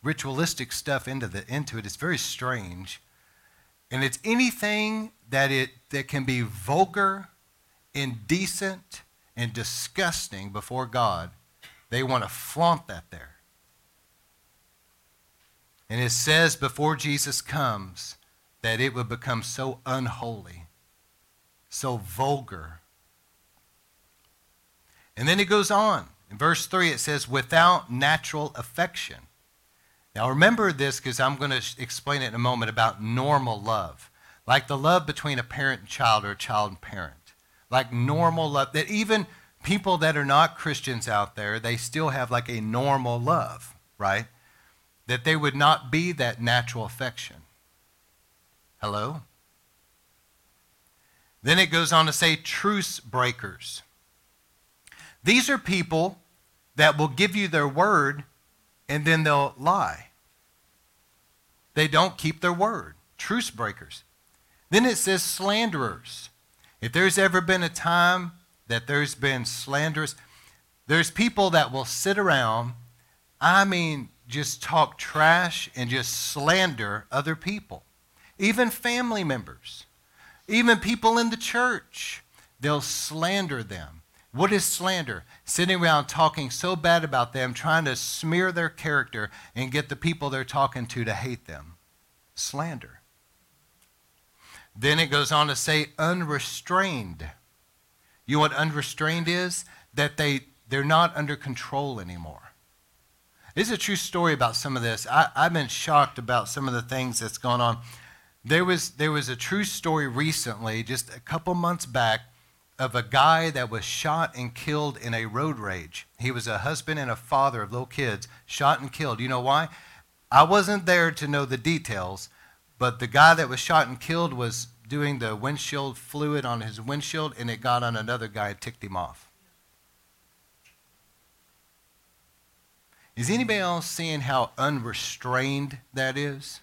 ritualistic stuff into, the, into it. It's very strange. And it's anything that, it, that can be vulgar, indecent, and disgusting before God. They want to flaunt that there. And it says before Jesus comes, that it would become so unholy, so vulgar. And then it goes on. In verse 3, it says, without natural affection. Now remember this because I'm going to explain it in a moment about normal love. Like the love between a parent and child or a child and parent. Like normal love. That even people that are not Christians out there, they still have like a normal love, right? That they would not be that natural affection. Hello? Then it goes on to say truce breakers. These are people that will give you their word and then they'll lie. They don't keep their word. Truce breakers. Then it says slanderers. If there's ever been a time that there's been slanderous, there's people that will sit around, I mean, just talk trash and just slander other people even family members, even people in the church. They'll slander them. What is slander? Sitting around talking so bad about them, trying to smear their character and get the people they're talking to to hate them. Slander. Then it goes on to say unrestrained. You know what unrestrained is? That they, they're not under control anymore. This is a true story about some of this. I, I've been shocked about some of the things that's gone on. There was, there was a true story recently, just a couple months back, of a guy that was shot and killed in a road rage. He was a husband and a father of little kids, shot and killed. You know why? I wasn't there to know the details, but the guy that was shot and killed was doing the windshield fluid on his windshield, and it got on another guy and ticked him off. Is anybody else seeing how unrestrained that is?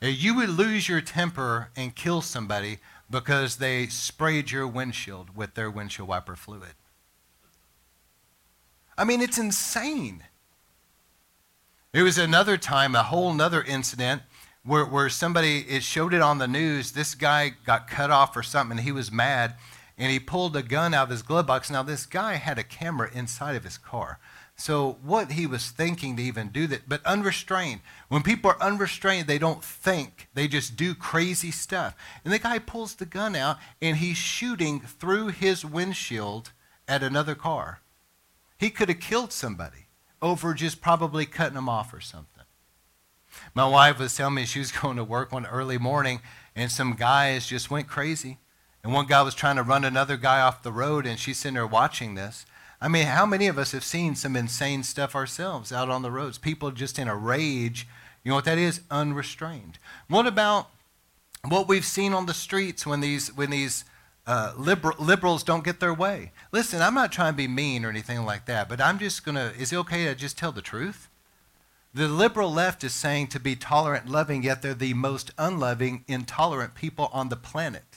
You would lose your temper and kill somebody because they sprayed your windshield with their windshield wiper fluid. I mean, it's insane. There was another time, a whole other incident where, where somebody, it showed it on the news. This guy got cut off or something, and he was mad, and he pulled a gun out of his glove box. Now, this guy had a camera inside of his car. So what he was thinking to even do that, but unrestrained. When people are unrestrained, they don't think. They just do crazy stuff. And the guy pulls the gun out and he's shooting through his windshield at another car. He could have killed somebody over just probably cutting them off or something. My wife was telling me she was going to work one early morning and some guys just went crazy. And one guy was trying to run another guy off the road and she's sitting there watching this. I mean, how many of us have seen some insane stuff ourselves out on the roads? People just in a rage. You know what that is? Unrestrained. What about what we've seen on the streets when these when these uh, liber- liberals don't get their way? Listen, I'm not trying to be mean or anything like that, but I'm just gonna. Is it okay to just tell the truth? The liberal left is saying to be tolerant loving, yet they're the most unloving, intolerant people on the planet.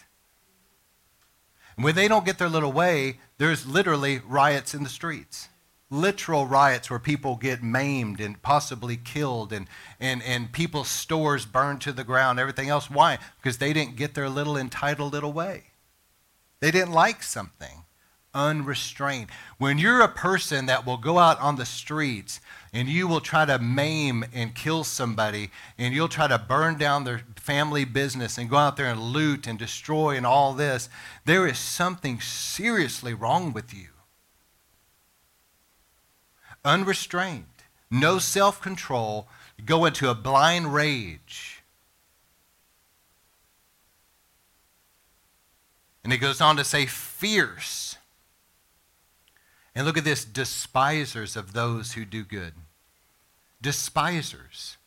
When they don't get their little way, there's literally riots in the streets. Literal riots where people get maimed and possibly killed, and, and, and people's stores burned to the ground, everything else. Why? Because they didn't get their little entitled little way. They didn't like something unrestrained. When you're a person that will go out on the streets and you will try to maim and kill somebody and you'll try to burn down their family business and go out there and loot and destroy and all this, there is something seriously wrong with you. Unrestrained, no self control, go into a blind rage. And he goes on to say, fierce. And look at this despisers of those who do good despisers.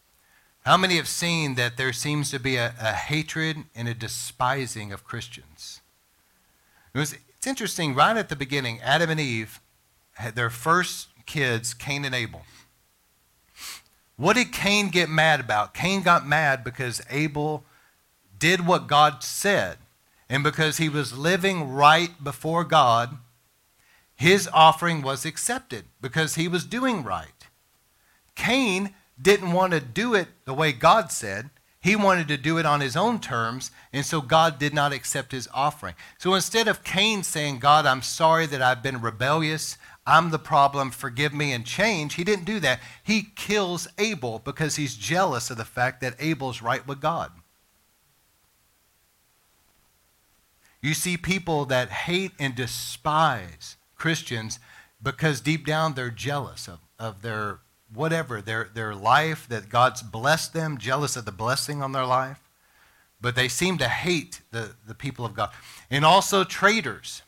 How many have seen that there seems to be a, a hatred and a despising of Christians? It was, it's interesting, right at the beginning, Adam and Eve had their first kids, Cain and Abel. What did Cain get mad about? Cain got mad because Abel did what God said. And because he was living right before God, his offering was accepted because he was doing right. Cain didn't want to do it the way God said. He wanted to do it on his own terms, and so God did not accept his offering. So instead of Cain saying, God, I'm sorry that I've been rebellious, I'm the problem, forgive me and change, he didn't do that. He kills Abel because he's jealous of the fact that Abel's right with God. You see people that hate and despise Christians because deep down they're jealous of, of their whatever, their, their life, that God's blessed them, jealous of the blessing on their life. But they seem to hate the, the people of God. And also traitors.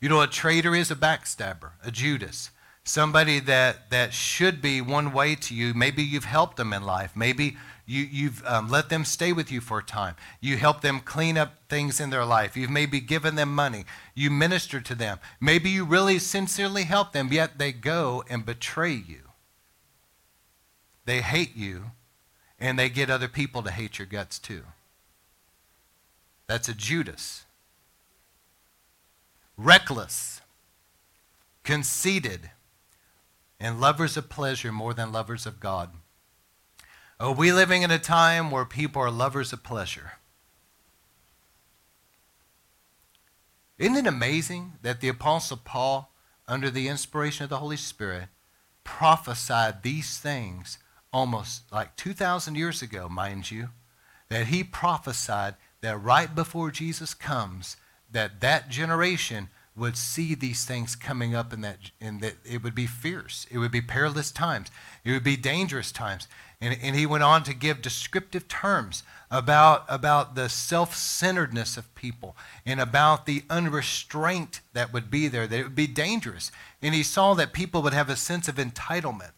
You know, a traitor is a backstabber, a Judas. Somebody that, that should be one way to you. Maybe you've helped them in life. Maybe you, you've um, let them stay with you for a time. You help them clean up things in their life. You've maybe given them money. You minister to them. Maybe you really sincerely help them, yet they go and betray you. They hate you, and they get other people to hate your guts too. That's a Judas. Reckless, conceited, and lovers of pleasure more than lovers of God. Are we living in a time where people are lovers of pleasure? Isn't it amazing that the Apostle Paul, under the inspiration of the Holy Spirit, prophesied these things almost like 2,000 years ago, mind you, that he prophesied that right before Jesus comes, that that generation would see these things coming up in that, and that it would be fierce. It would be perilous times. It would be dangerous times. And, and he went on to give descriptive terms about, about the self centeredness of people and about the unrestraint that would be there, that it would be dangerous. And he saw that people would have a sense of entitlement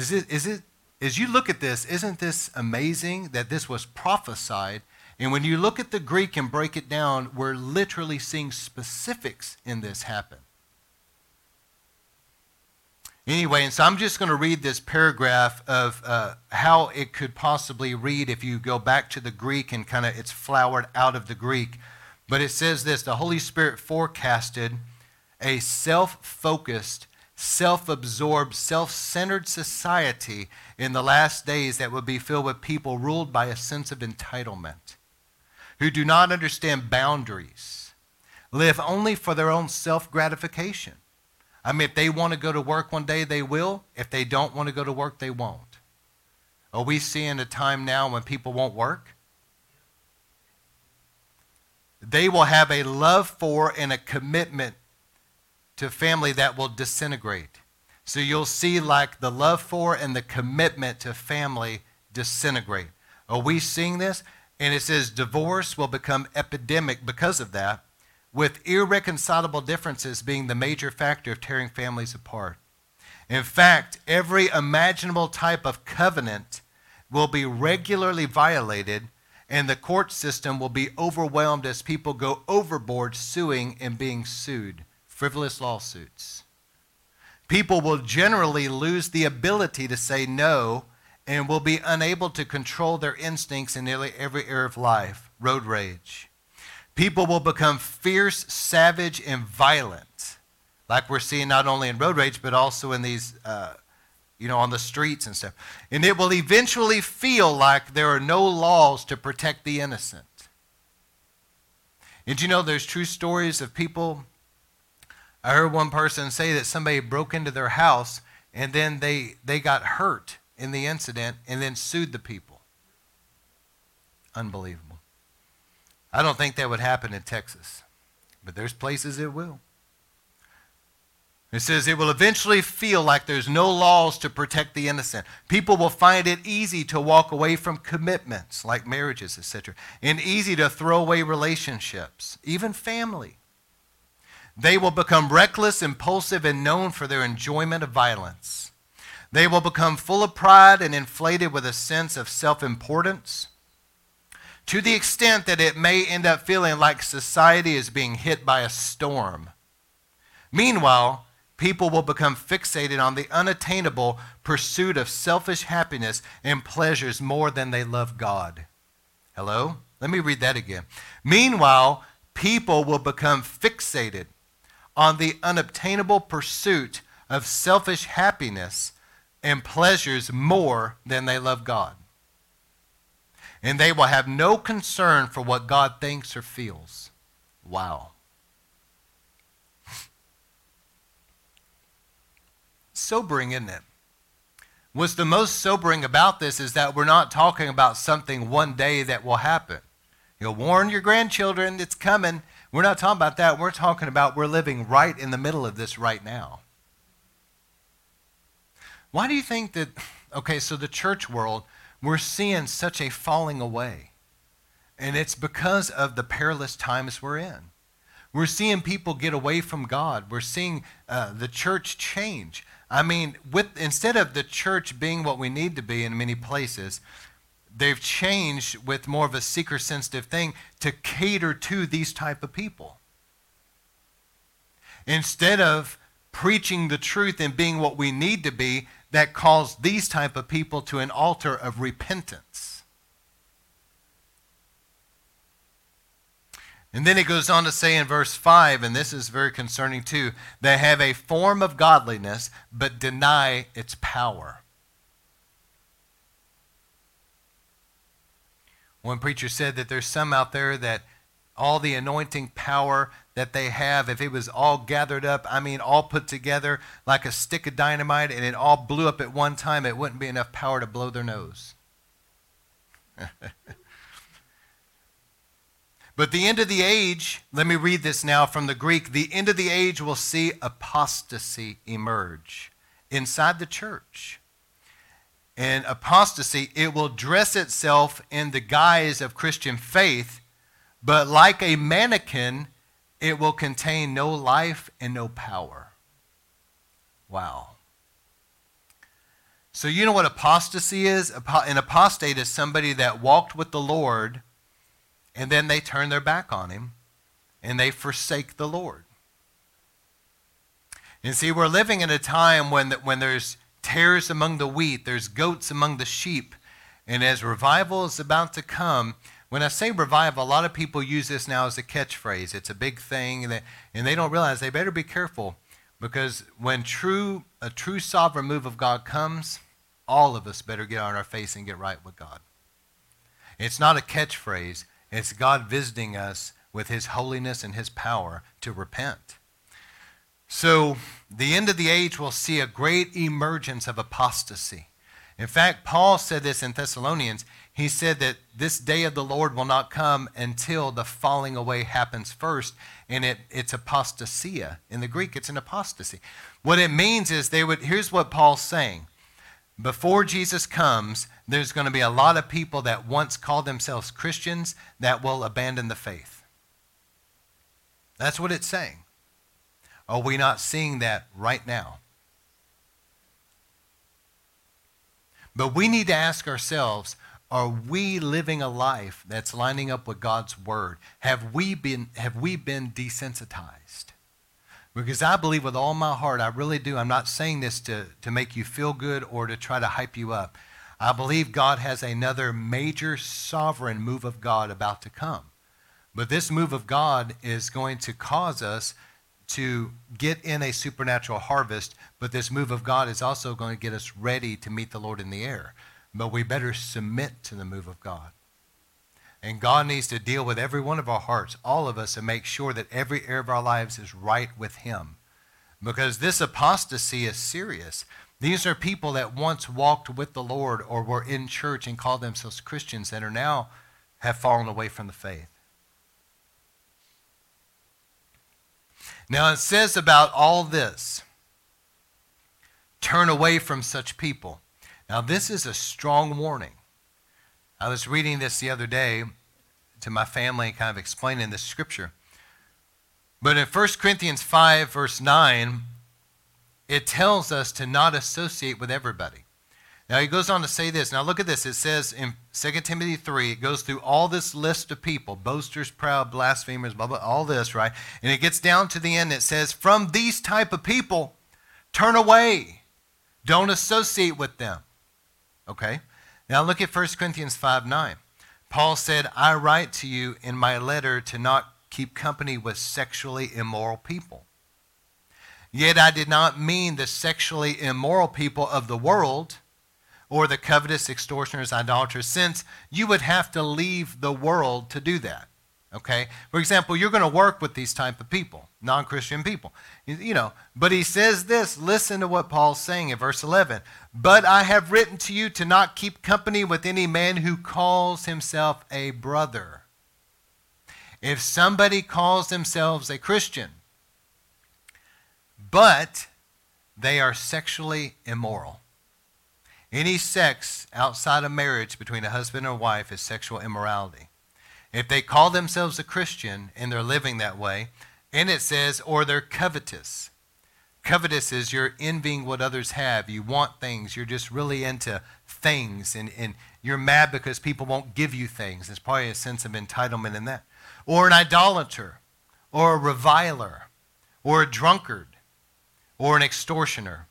is it, is it, as you look at this, isn't this amazing that this was prophesied? And when you look at the Greek and break it down, we're literally seeing specifics in this happen. Anyway, and so I'm just going to read this paragraph of uh, how it could possibly read if you go back to the Greek and kind of it's flowered out of the Greek. But it says this the Holy Spirit forecasted a self focused self absorbed, self centered society in the last days that would be filled with people ruled by a sense of entitlement, who do not understand boundaries, live only for their own self gratification. I mean, if they want to go to work one day, they will. If they don't want to go to work, they won't. Are we seeing a time now when people won't work? They will have a love for and a commitment to family that will disintegrate. So you'll see like the love for and the commitment to family disintegrate. Are we seeing this? And it says divorce will become epidemic because of that, with irreconcilable differences being the major factor of tearing families apart. In fact, every imaginable type of covenant will be regularly violated, and the court system will be overwhelmed as people go overboard suing and being sued frivolous lawsuits. People will generally lose the ability to say no and will be unable to control their instincts in nearly every area of life. Road rage. People will become fierce, savage, and violent, like we're seeing not only in road rage, but also in these, uh, you know, on the streets and stuff. And it will eventually feel like there are no laws to protect the innocent. Did you know there's true stories of people? I heard one person say that somebody broke into their house and then they, they got hurt in the incident and then sued the people. Unbelievable. I don't think that would happen in Texas, but there's places it will. It says it will eventually feel like there's no laws to protect the innocent. People will find it easy to walk away from commitments like marriages, etc., and easy to throw away relationships, even family. They will become reckless, impulsive, and known for their enjoyment of violence. They will become full of pride and inflated with a sense of self importance to the extent that it may end up feeling like society is being hit by a storm. Meanwhile, people will become fixated on the unattainable pursuit of selfish happiness and pleasures more than they love God. Hello? Let me read that again. Meanwhile, people will become fixated on the unobtainable pursuit of selfish happiness and pleasures more than they love God. And they will have no concern for what God thinks or feels. Wow. Sobering, isn't it? What's the most sobering about this is that we're not talking about something one day that will happen. You'll warn your grandchildren it's coming. We're not talking about that. We're talking about we're living right in the middle of this right now. Why do you think that, okay, so the church world, we're seeing such a falling away? And it's because of the perilous times we're in. We're seeing people get away from God. We're seeing uh, the church change. I mean, with instead of the church being what we need to be in many places, they've changed with more of a seeker sensitive thing to cater to these type of people. Instead of preaching the truth and being what we need to be, that calls these type of people to an altar of repentance. And then it goes on to say in verse 5, and this is very concerning too, they have a form of godliness but deny its power. One preacher said that there's some out there that all the anointing power that they have, if it was all gathered up, I mean, all put together like a stick of dynamite and it all blew up at one time, it wouldn't be enough power to blow their nose. but the end of the age, let me read this now from the Greek. The end of the age will see apostasy emerge inside the church. And apostasy, it will dress itself in the guise of Christian faith, but like a mannequin, it will contain no life and no power. Wow. So, you know what apostasy is? An apostate is somebody that walked with the Lord and then they turn their back on him and they forsake the Lord. And see, we're living in a time when, when there's tares among the wheat, there's goats among the sheep. And as revival is about to come, when I say revive, a lot of people use this now as a catchphrase. It's a big thing, and they, and they don't realize they better be careful because when true a true sovereign move of God comes, all of us better get on our face and get right with God. It's not a catchphrase. It's God visiting us with his holiness and his power to repent. So, the end of the age will see a great emergence of apostasy. In fact, Paul said this in Thessalonians. He said that this day of the Lord will not come until the falling away happens first, and it, it's apostasia. In the Greek, it's an apostasy. What it means is they would, here's what Paul's saying. Before Jesus comes, there's going to be a lot of people that once called themselves Christians that will abandon the faith. That's what it's saying. Are we not seeing that right now? But we need to ask ourselves are we living a life that's lining up with God's word? Have we been, have we been desensitized? Because I believe with all my heart, I really do. I'm not saying this to, to make you feel good or to try to hype you up. I believe God has another major sovereign move of God about to come. But this move of God is going to cause us to get in a supernatural harvest, but this move of God is also going to get us ready to meet the Lord in the air. But we better submit to the move of God. And God needs to deal with every one of our hearts, all of us, and make sure that every area of our lives is right with Him. Because this apostasy is serious. These are people that once walked with the Lord or were in church and called themselves Christians that are now have fallen away from the faith. Now it says about all this turn away from such people. Now, this is a strong warning. I was reading this the other day to my family and kind of explaining the scripture. But in 1 Corinthians 5, verse 9, it tells us to not associate with everybody. Now he goes on to say this. Now look at this. It says in 2 Timothy 3, it goes through all this list of people boasters, proud, blasphemers, blah, blah, all this, right? And it gets down to the end. It says, From these type of people, turn away. Don't associate with them. Okay? Now look at 1 Corinthians 5 9. Paul said, I write to you in my letter to not keep company with sexually immoral people. Yet I did not mean the sexually immoral people of the world or the covetous, extortioners, idolaters, since you would have to leave the world to do that. Okay? For example, you're going to work with these type of people, non-Christian people. You know, but he says this, listen to what Paul's saying in verse 11. But I have written to you to not keep company with any man who calls himself a brother. If somebody calls themselves a Christian, but they are sexually immoral. Any sex outside of marriage between a husband and a wife is sexual immorality. If they call themselves a Christian and they're living that way, and it says, or they're covetous, Covetous is you're envying what others have. You want things. You're just really into things. And, and you're mad because people won't give you things. There's probably a sense of entitlement in that. Or an idolater, or a reviler, or a drunkard, or an extortioner.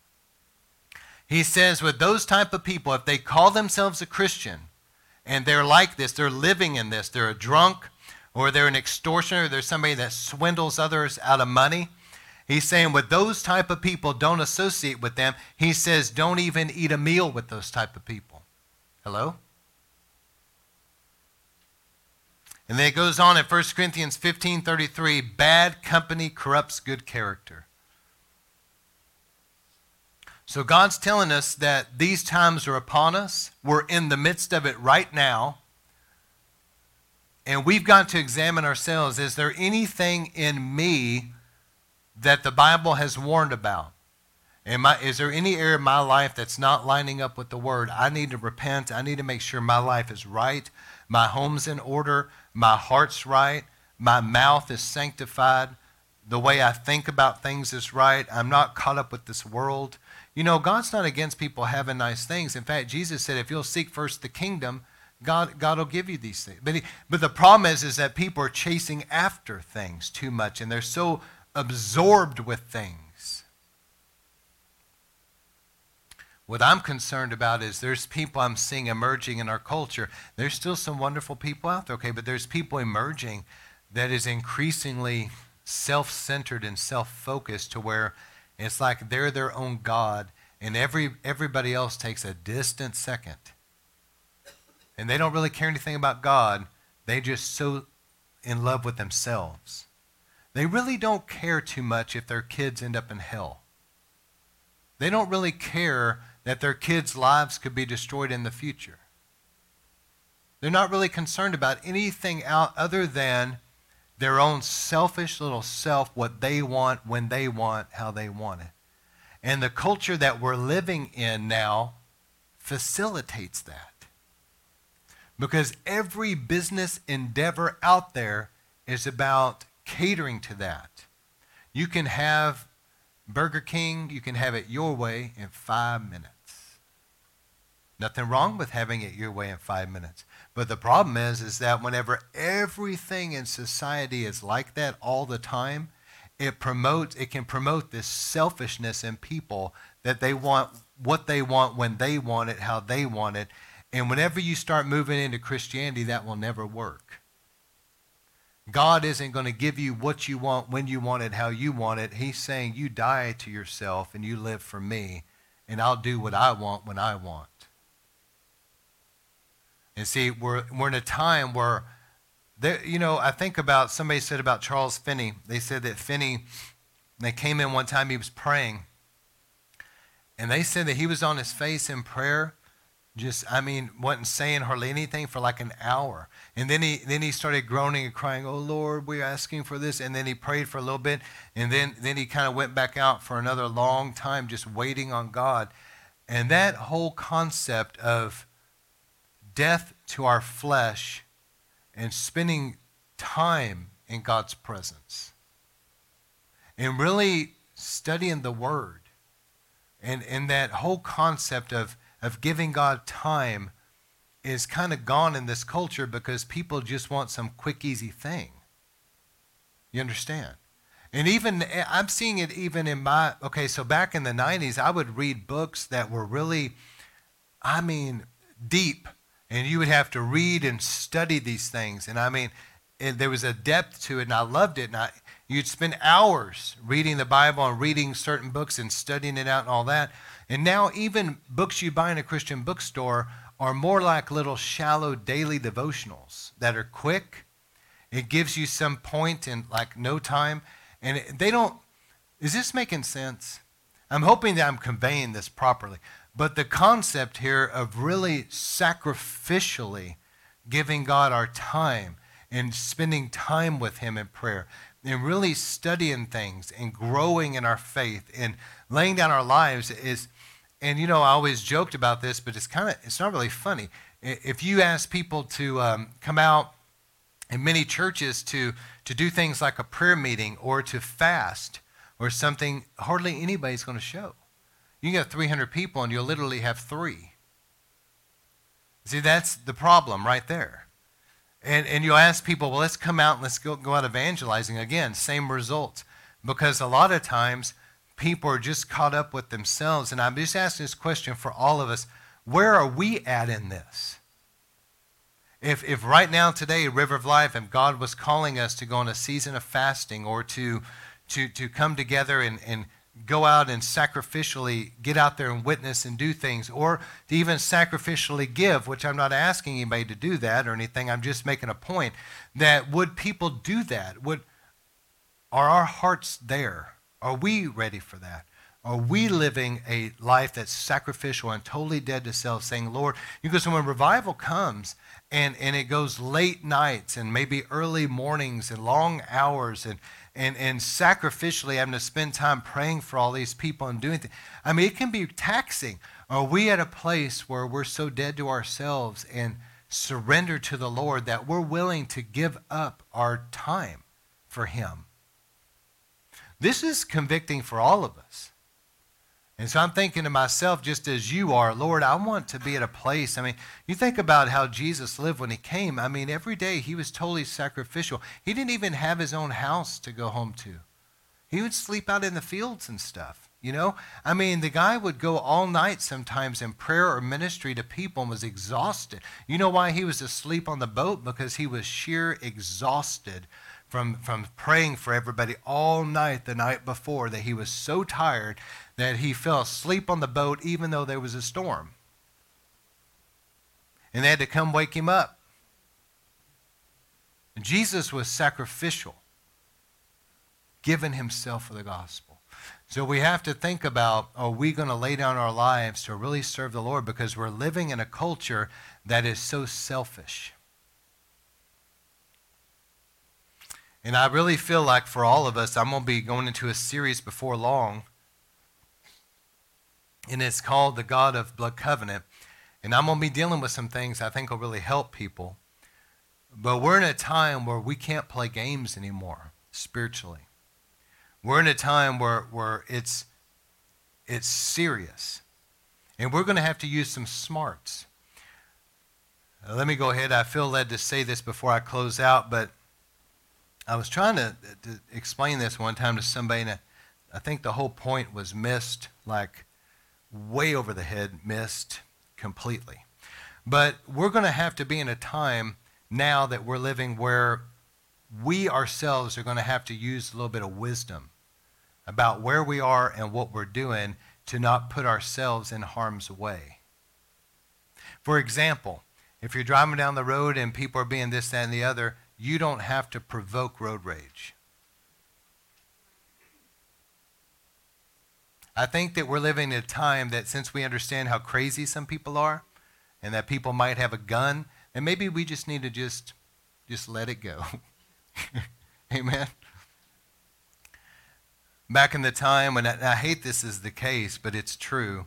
He says with those type of people, if they call themselves a Christian and they're like this, they're living in this, they're a drunk, or they're an extortioner, they're somebody that swindles others out of money, He's saying with those type of people, don't associate with them. He says don't even eat a meal with those type of people. Hello? And then it goes on in 1 Corinthians 15 33 bad company corrupts good character. So God's telling us that these times are upon us. We're in the midst of it right now. And we've got to examine ourselves. Is there anything in me that the Bible has warned about? Am I, is there any area of my life that's not lining up with the Word? I need to repent. I need to make sure my life is right, my home's in order, my heart's right, my mouth is sanctified, the way I think about things is right. I'm not caught up with this world. You know, God's not against people having nice things. In fact, Jesus said, if you'll seek first the kingdom, God, God will give you these things. But, he, but the problem is, is that people are chasing after things too much, and they're so absorbed with things. What I'm concerned about is there's people I'm seeing emerging in our culture. There's still some wonderful people out there, okay, but there's people emerging that is increasingly self centered and self focused to where it's like they're their own God and every, everybody else takes a distant second. And they don't really care anything about God, they just so in love with themselves. They really don't care too much if their kids end up in hell. They don't really care that their kids' lives could be destroyed in the future. They're not really concerned about anything out other than their own selfish little self, what they want, when they want, how they want it. And the culture that we're living in now facilitates that. Because every business endeavor out there is about catering to that. You can have Burger King, you can have it your way in five minutes. Nothing wrong with having it your way in five minutes. But the problem is, is that whenever everything in society is like that all the time, it promotes it can promote this selfishness in people that they want what they want when they want it, how they want it. And whenever you start moving into Christianity, that will never work. God isn't going to give you what you want, when you want it, how you want it. He's saying, You die to yourself and you live for me, and I'll do what I want when I want. And see, we're, we're in a time where, there, you know, I think about somebody said about Charles Finney. They said that Finney, they came in one time, he was praying, and they said that he was on his face in prayer, just, I mean, wasn't saying hardly anything for like an hour. And then he, then he started groaning and crying, Oh Lord, we're asking for this. And then he prayed for a little bit. And then, then he kind of went back out for another long time, just waiting on God. And that whole concept of death to our flesh and spending time in God's presence and really studying the Word and, and that whole concept of, of giving God time is kind of gone in this culture because people just want some quick, easy thing. You understand? And even, eh, I'm seeing it even in my, okay, so back in the 90s, I would read books that were really, I mean, deep. And you would have to read and study these things. And I mean, there was a depth to it, and I loved it. And I, You'd spend hours reading the Bible and reading certain books and studying it out and all that. And now, even books you buy in a Christian bookstore are more like little shallow daily devotionals that are quick. It gives you some point in like no time. And they don't, is this making sense? I'm hoping that I'm conveying this properly. But the concept here of really sacrificially giving God our time and spending time with Him in prayer and really studying things and growing in our faith and laying down our lives is and you know i always joked about this but it's kind of it's not really funny if you ask people to um, come out in many churches to to do things like a prayer meeting or to fast or something hardly anybody's going to show you can have 300 people and you'll literally have three see that's the problem right there and, and you'll ask people, well, let's come out and let's go, go out evangelizing. Again, same results. Because a lot of times people are just caught up with themselves. And I'm just asking this question for all of us where are we at in this? If, if right now, today, River of Life, if God was calling us to go on a season of fasting or to, to, to come together and, and go out and sacrificially get out there and witness and do things, or to even sacrificially give, which I'm not asking anybody to do that or anything. I'm just making a point that would people do that? Would are our hearts there? Are we ready for that? Are we mm-hmm. living a life that's sacrificial and totally dead to self, saying, Lord, because when revival comes and, and it goes late nights and maybe early mornings and long hours and, and, and sacrificially having to spend time praying for all these people and doing things. I mean, it can be taxing. Are we at a place where we're so dead to ourselves and surrender to the Lord that we're willing to give up our time for Him? This is convicting for all of us. And so I'm thinking to myself, just as you are, Lord, I want to be at a place. I mean, you think about how Jesus lived when he came. I mean, every day he was totally sacrificial. He didn't even have his own house to go home to, he would sleep out in the fields and stuff. You know, I mean, the guy would go all night sometimes in prayer or ministry to people and was exhausted. You know why he was asleep on the boat? Because he was sheer exhausted from, from praying for everybody all night the night before that he was so tired that he fell asleep on the boat even though there was a storm. And they had to come wake him up. And Jesus was sacrificial, giving himself for the gospel. So we have to think about are we going to lay down our lives to really serve the Lord because we're living in a culture that is so selfish. And I really feel like for all of us, I'm going to be going into a series before long and it's called the God of Blood Covenant. And I'm going to be dealing with some things I think will really help people. But we're in a time where we can't play games anymore spiritually. We're in a time where, where it's, it's serious. And we're going to have to use some smarts. Let me go ahead. I feel led to say this before I close out, but I was trying to, to explain this one time to somebody, and I think the whole point was missed, like way over the head, missed completely. But we're going to have to be in a time now that we're living where we ourselves are going to have to use a little bit of wisdom about where we are and what we're doing to not put ourselves in harm's way. For example, if you're driving down the road and people are being this, that, and the other, you don't have to provoke road rage. I think that we're living in a time that since we understand how crazy some people are and that people might have a gun, and maybe we just need to just just let it go. Amen. Back in the time when I, I hate this is the case, but it's true.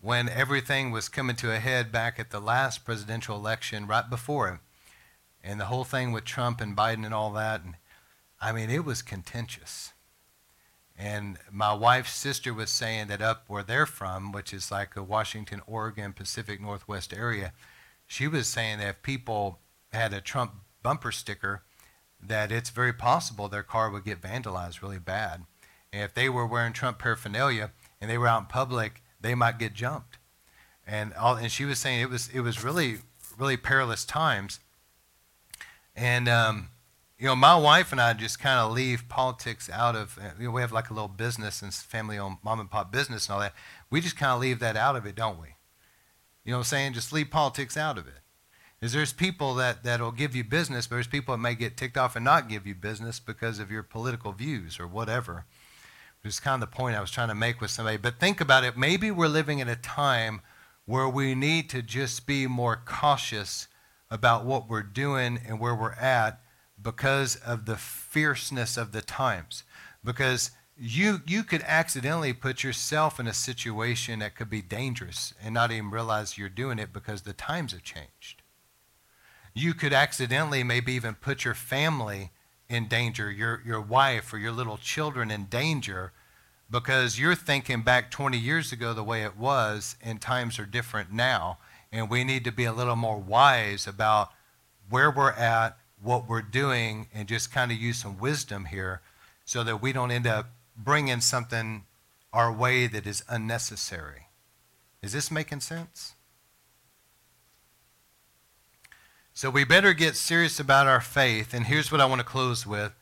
When everything was coming to a head back at the last presidential election, right before it, and the whole thing with Trump and Biden and all that. And I mean, it was contentious. And my wife's sister was saying that up where they're from, which is like a Washington, Oregon, Pacific Northwest area, she was saying that if people had a Trump bumper sticker, that it's very possible their car would get vandalized really bad. And if they were wearing Trump paraphernalia and they were out in public, they might get jumped. And all, and she was saying it was it was really really perilous times. And, um, you know, my wife and I just kind of leave politics out of, uh, you know, we have like a little business and family owned mom and pop business and all that. We just kind of leave that out of it, don't we? You know what I'm saying? Just leave politics out of it. Is there's people that, that'll give you business, but there's people that may get ticked off and not give you business because of your political views or whatever. Which is kind of the point I was trying to make with somebody. But think about it. Maybe we're living in a time where we need to just be more cautious about what we're doing and where we're at because of the fierceness of the times. Because you, you could accidentally put yourself in a situation that could be dangerous and not even realize you're doing it because the times have changed. You could accidentally maybe even put your family in danger, your, your wife or your little children in danger because you're thinking back 20 years ago the way it was and times are different now and we need to be a little more wise about where we're at, what we're doing, and just kind of use some wisdom here so that we don't end up bringing something our way that is unnecessary. Is this making sense? So we better get serious about our faith. And here's what I want to close with.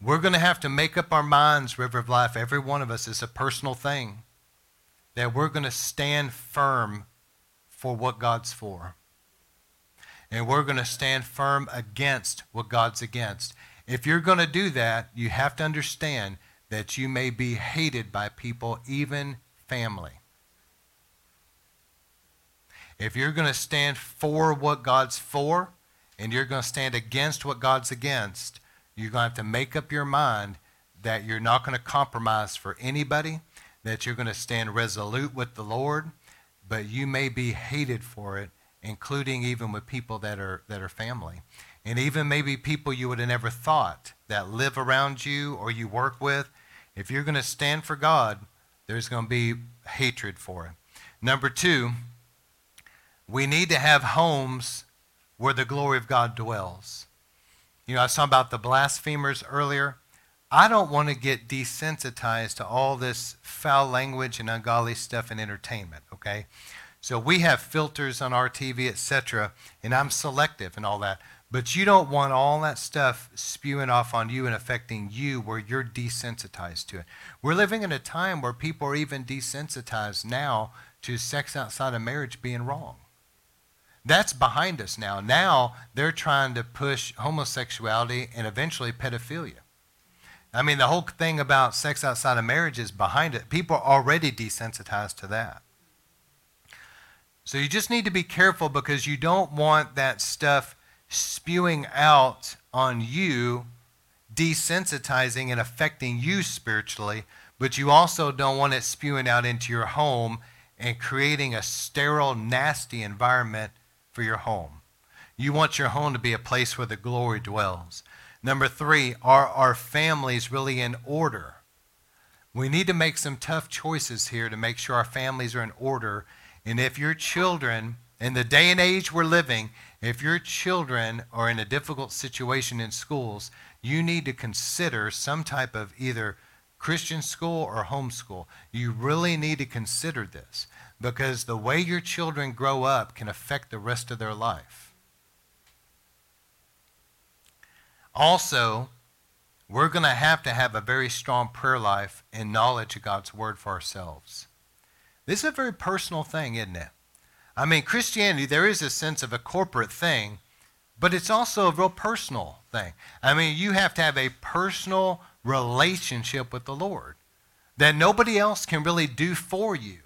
We're going to have to make up our minds, River of Life. Every one of us is a personal thing. That we're going to stand firm for what God's for. And we're going to stand firm against what God's against. If you're going to do that, you have to understand that you may be hated by people, even family. If you're going to stand for what God's for, and you're going to stand against what God's against, you're going to have to make up your mind that you're not going to compromise for anybody, that you're going to stand resolute with the Lord, but you may be hated for it, including even with people that are, that are family. And even maybe people you would have never thought that live around you or you work with. If you're going to stand for God, there's going to be hatred for it. Number two, we need to have homes where the glory of God dwells. You know, I was talking about the blasphemers earlier. I don't want to get desensitized to all this foul language and ungodly stuff in entertainment, okay? So we have filters on our TV, etc., and I'm selective and all that. But you don't want all that stuff spewing off on you and affecting you where you're desensitized to it. We're living in a time where people are even desensitized now to sex outside of marriage being wrong. That's behind us now. Now they're trying to push homosexuality and eventually pedophilia. I mean, the whole thing about sex outside of marriage is behind it. People are already desensitized to that. So you just need to be careful because you don't want that stuff spewing out on you, desensitizing and affecting you spiritually, but you also don't want it spewing out into your home and creating a sterile, nasty environment for your home. You want your home to be a place where the glory dwells. Number three, are our families really in order? We need to make some tough choices here to make sure our families are in order. And if your children in the day and age we're living, if your children are in a difficult situation in schools, you need to consider some type of either Christian school or homeschool. You really need to consider this because the way your children grow up can affect the rest of their life. Also, we're going to have to have a very strong prayer life and knowledge of God's word for ourselves. This is a very personal thing, isn't it? I mean, Christianity, there is a sense of a corporate thing, but it's also a real personal thing. I mean, you have to have a personal relationship with the Lord that nobody else can really do for you.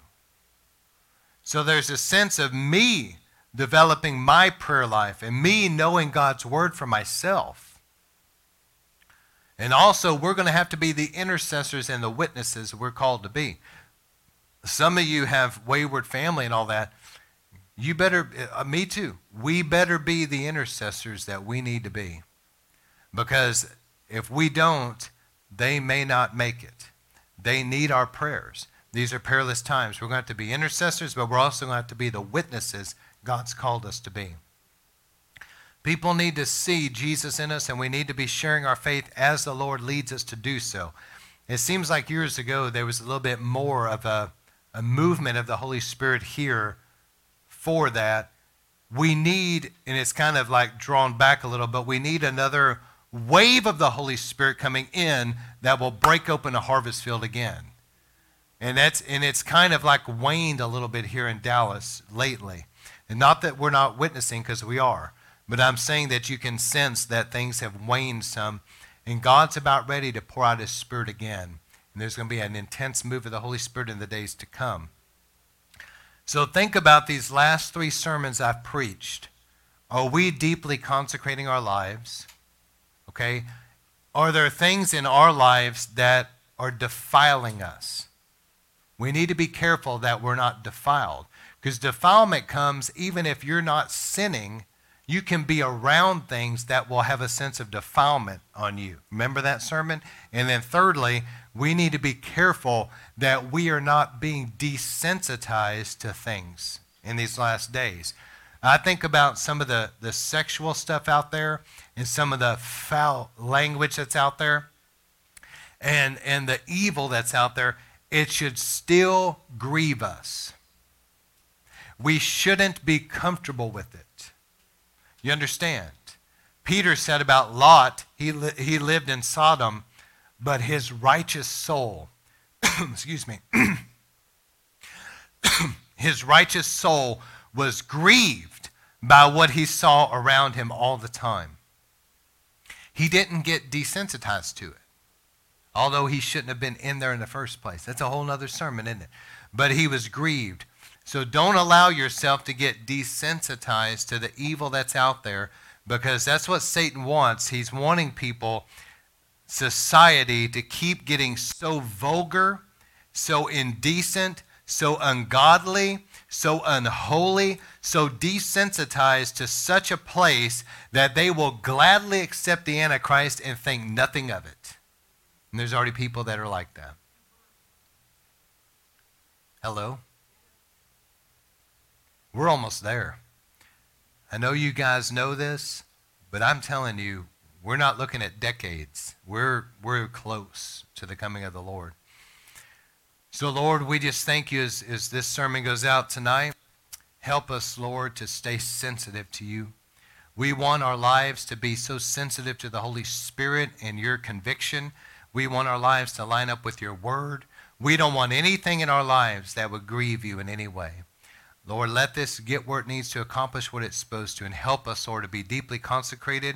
So there's a sense of me developing my prayer life and me knowing God's word for myself. And also, we're going to have to be the intercessors and the witnesses we're called to be. Some of you have wayward family and all that. You better, uh, me too. We better be the intercessors that we need to be. Because if we don't, they may not make it. They need our prayers. These are perilous times. We're going to have to be intercessors, but we're also going to have to be the witnesses God's called us to be. People need to see Jesus in us, and we need to be sharing our faith as the Lord leads us to do so. It seems like years ago there was a little bit more of a, a movement of the Holy Spirit here for that. We need, and it's kind of like drawn back a little, but we need another wave of the Holy Spirit coming in that will break open a harvest field again. And that's and it's kind of like waned a little bit here in Dallas lately. And not that we're not witnessing because we are, but I'm saying that you can sense that things have waned some and God's about ready to pour out his spirit again. And there's going to be an intense move of the Holy Spirit in the days to come. So think about these last 3 sermons I've preached. Are we deeply consecrating our lives? Okay? Are there things in our lives that are defiling us? We need to be careful that we're not defiled. Because defilement comes even if you're not sinning, you can be around things that will have a sense of defilement on you. Remember that sermon? And then, thirdly, we need to be careful that we are not being desensitized to things in these last days. I think about some of the, the sexual stuff out there and some of the foul language that's out there and, and the evil that's out there. It should still grieve us. We shouldn't be comfortable with it. You understand? Peter said about Lot, he, li- he lived in Sodom, but his righteous soul, excuse me, his righteous soul was grieved by what he saw around him all the time. He didn't get desensitized to it, although he shouldn't have been in there in the first place. That's a whole other sermon, isn't it? But he was grieved. So don't allow yourself to get desensitized to the evil that's out there because that's what Satan wants. He's wanting people, society, to keep getting so vulgar, so indecent, so ungodly, so unholy, so desensitized to such a place that they will gladly accept the Antichrist and think nothing of it. And there's already people that are like that. Hello? We're almost there. I know you guys know this, but I'm telling you, we're not looking at decades. We're, we're close to the coming of the Lord. So, Lord, we just thank you as, as this sermon goes out tonight. Help us, Lord, to stay sensitive to you. We want our lives to be so sensitive to the Holy Spirit and your conviction. We want our lives to line up with your word. We don't want anything in our lives that would grieve you in any way. Lord, let this get where it needs to accomplish what it's supposed to and help us, Lord, to be deeply consecrated,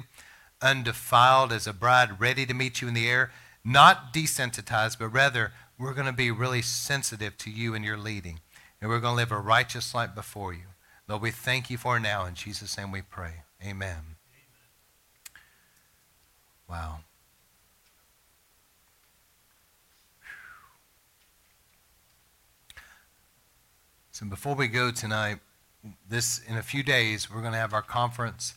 undefiled as a bride ready to meet you in the air, not desensitized, but rather we're going to be really sensitive to you and your leading. And we're going to live a righteous life before you. Lord, we thank you for now. In Jesus' name we pray. Amen. Amen. Wow. So before we go tonight, this in a few days we're going to have our conference,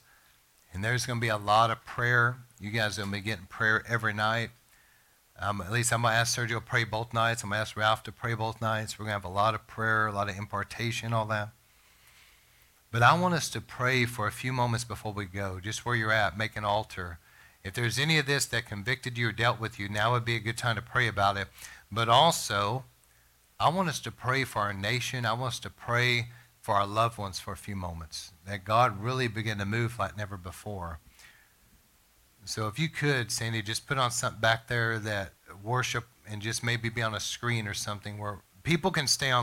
and there's going to be a lot of prayer. You guys are going to be getting prayer every night. Um, at least I'm going to ask Sergio to pray both nights. I'm going to ask Ralph to pray both nights. We're going to have a lot of prayer, a lot of impartation, all that. But I want us to pray for a few moments before we go, just where you're at, make an altar. If there's any of this that convicted you or dealt with you, now would be a good time to pray about it. But also, I want us to pray for our nation. I want us to pray for our loved ones for a few moments, that God really begin to move like never before. So if you could, Sandy, just put on something back there that worship and just maybe be on a screen or something where people can stay on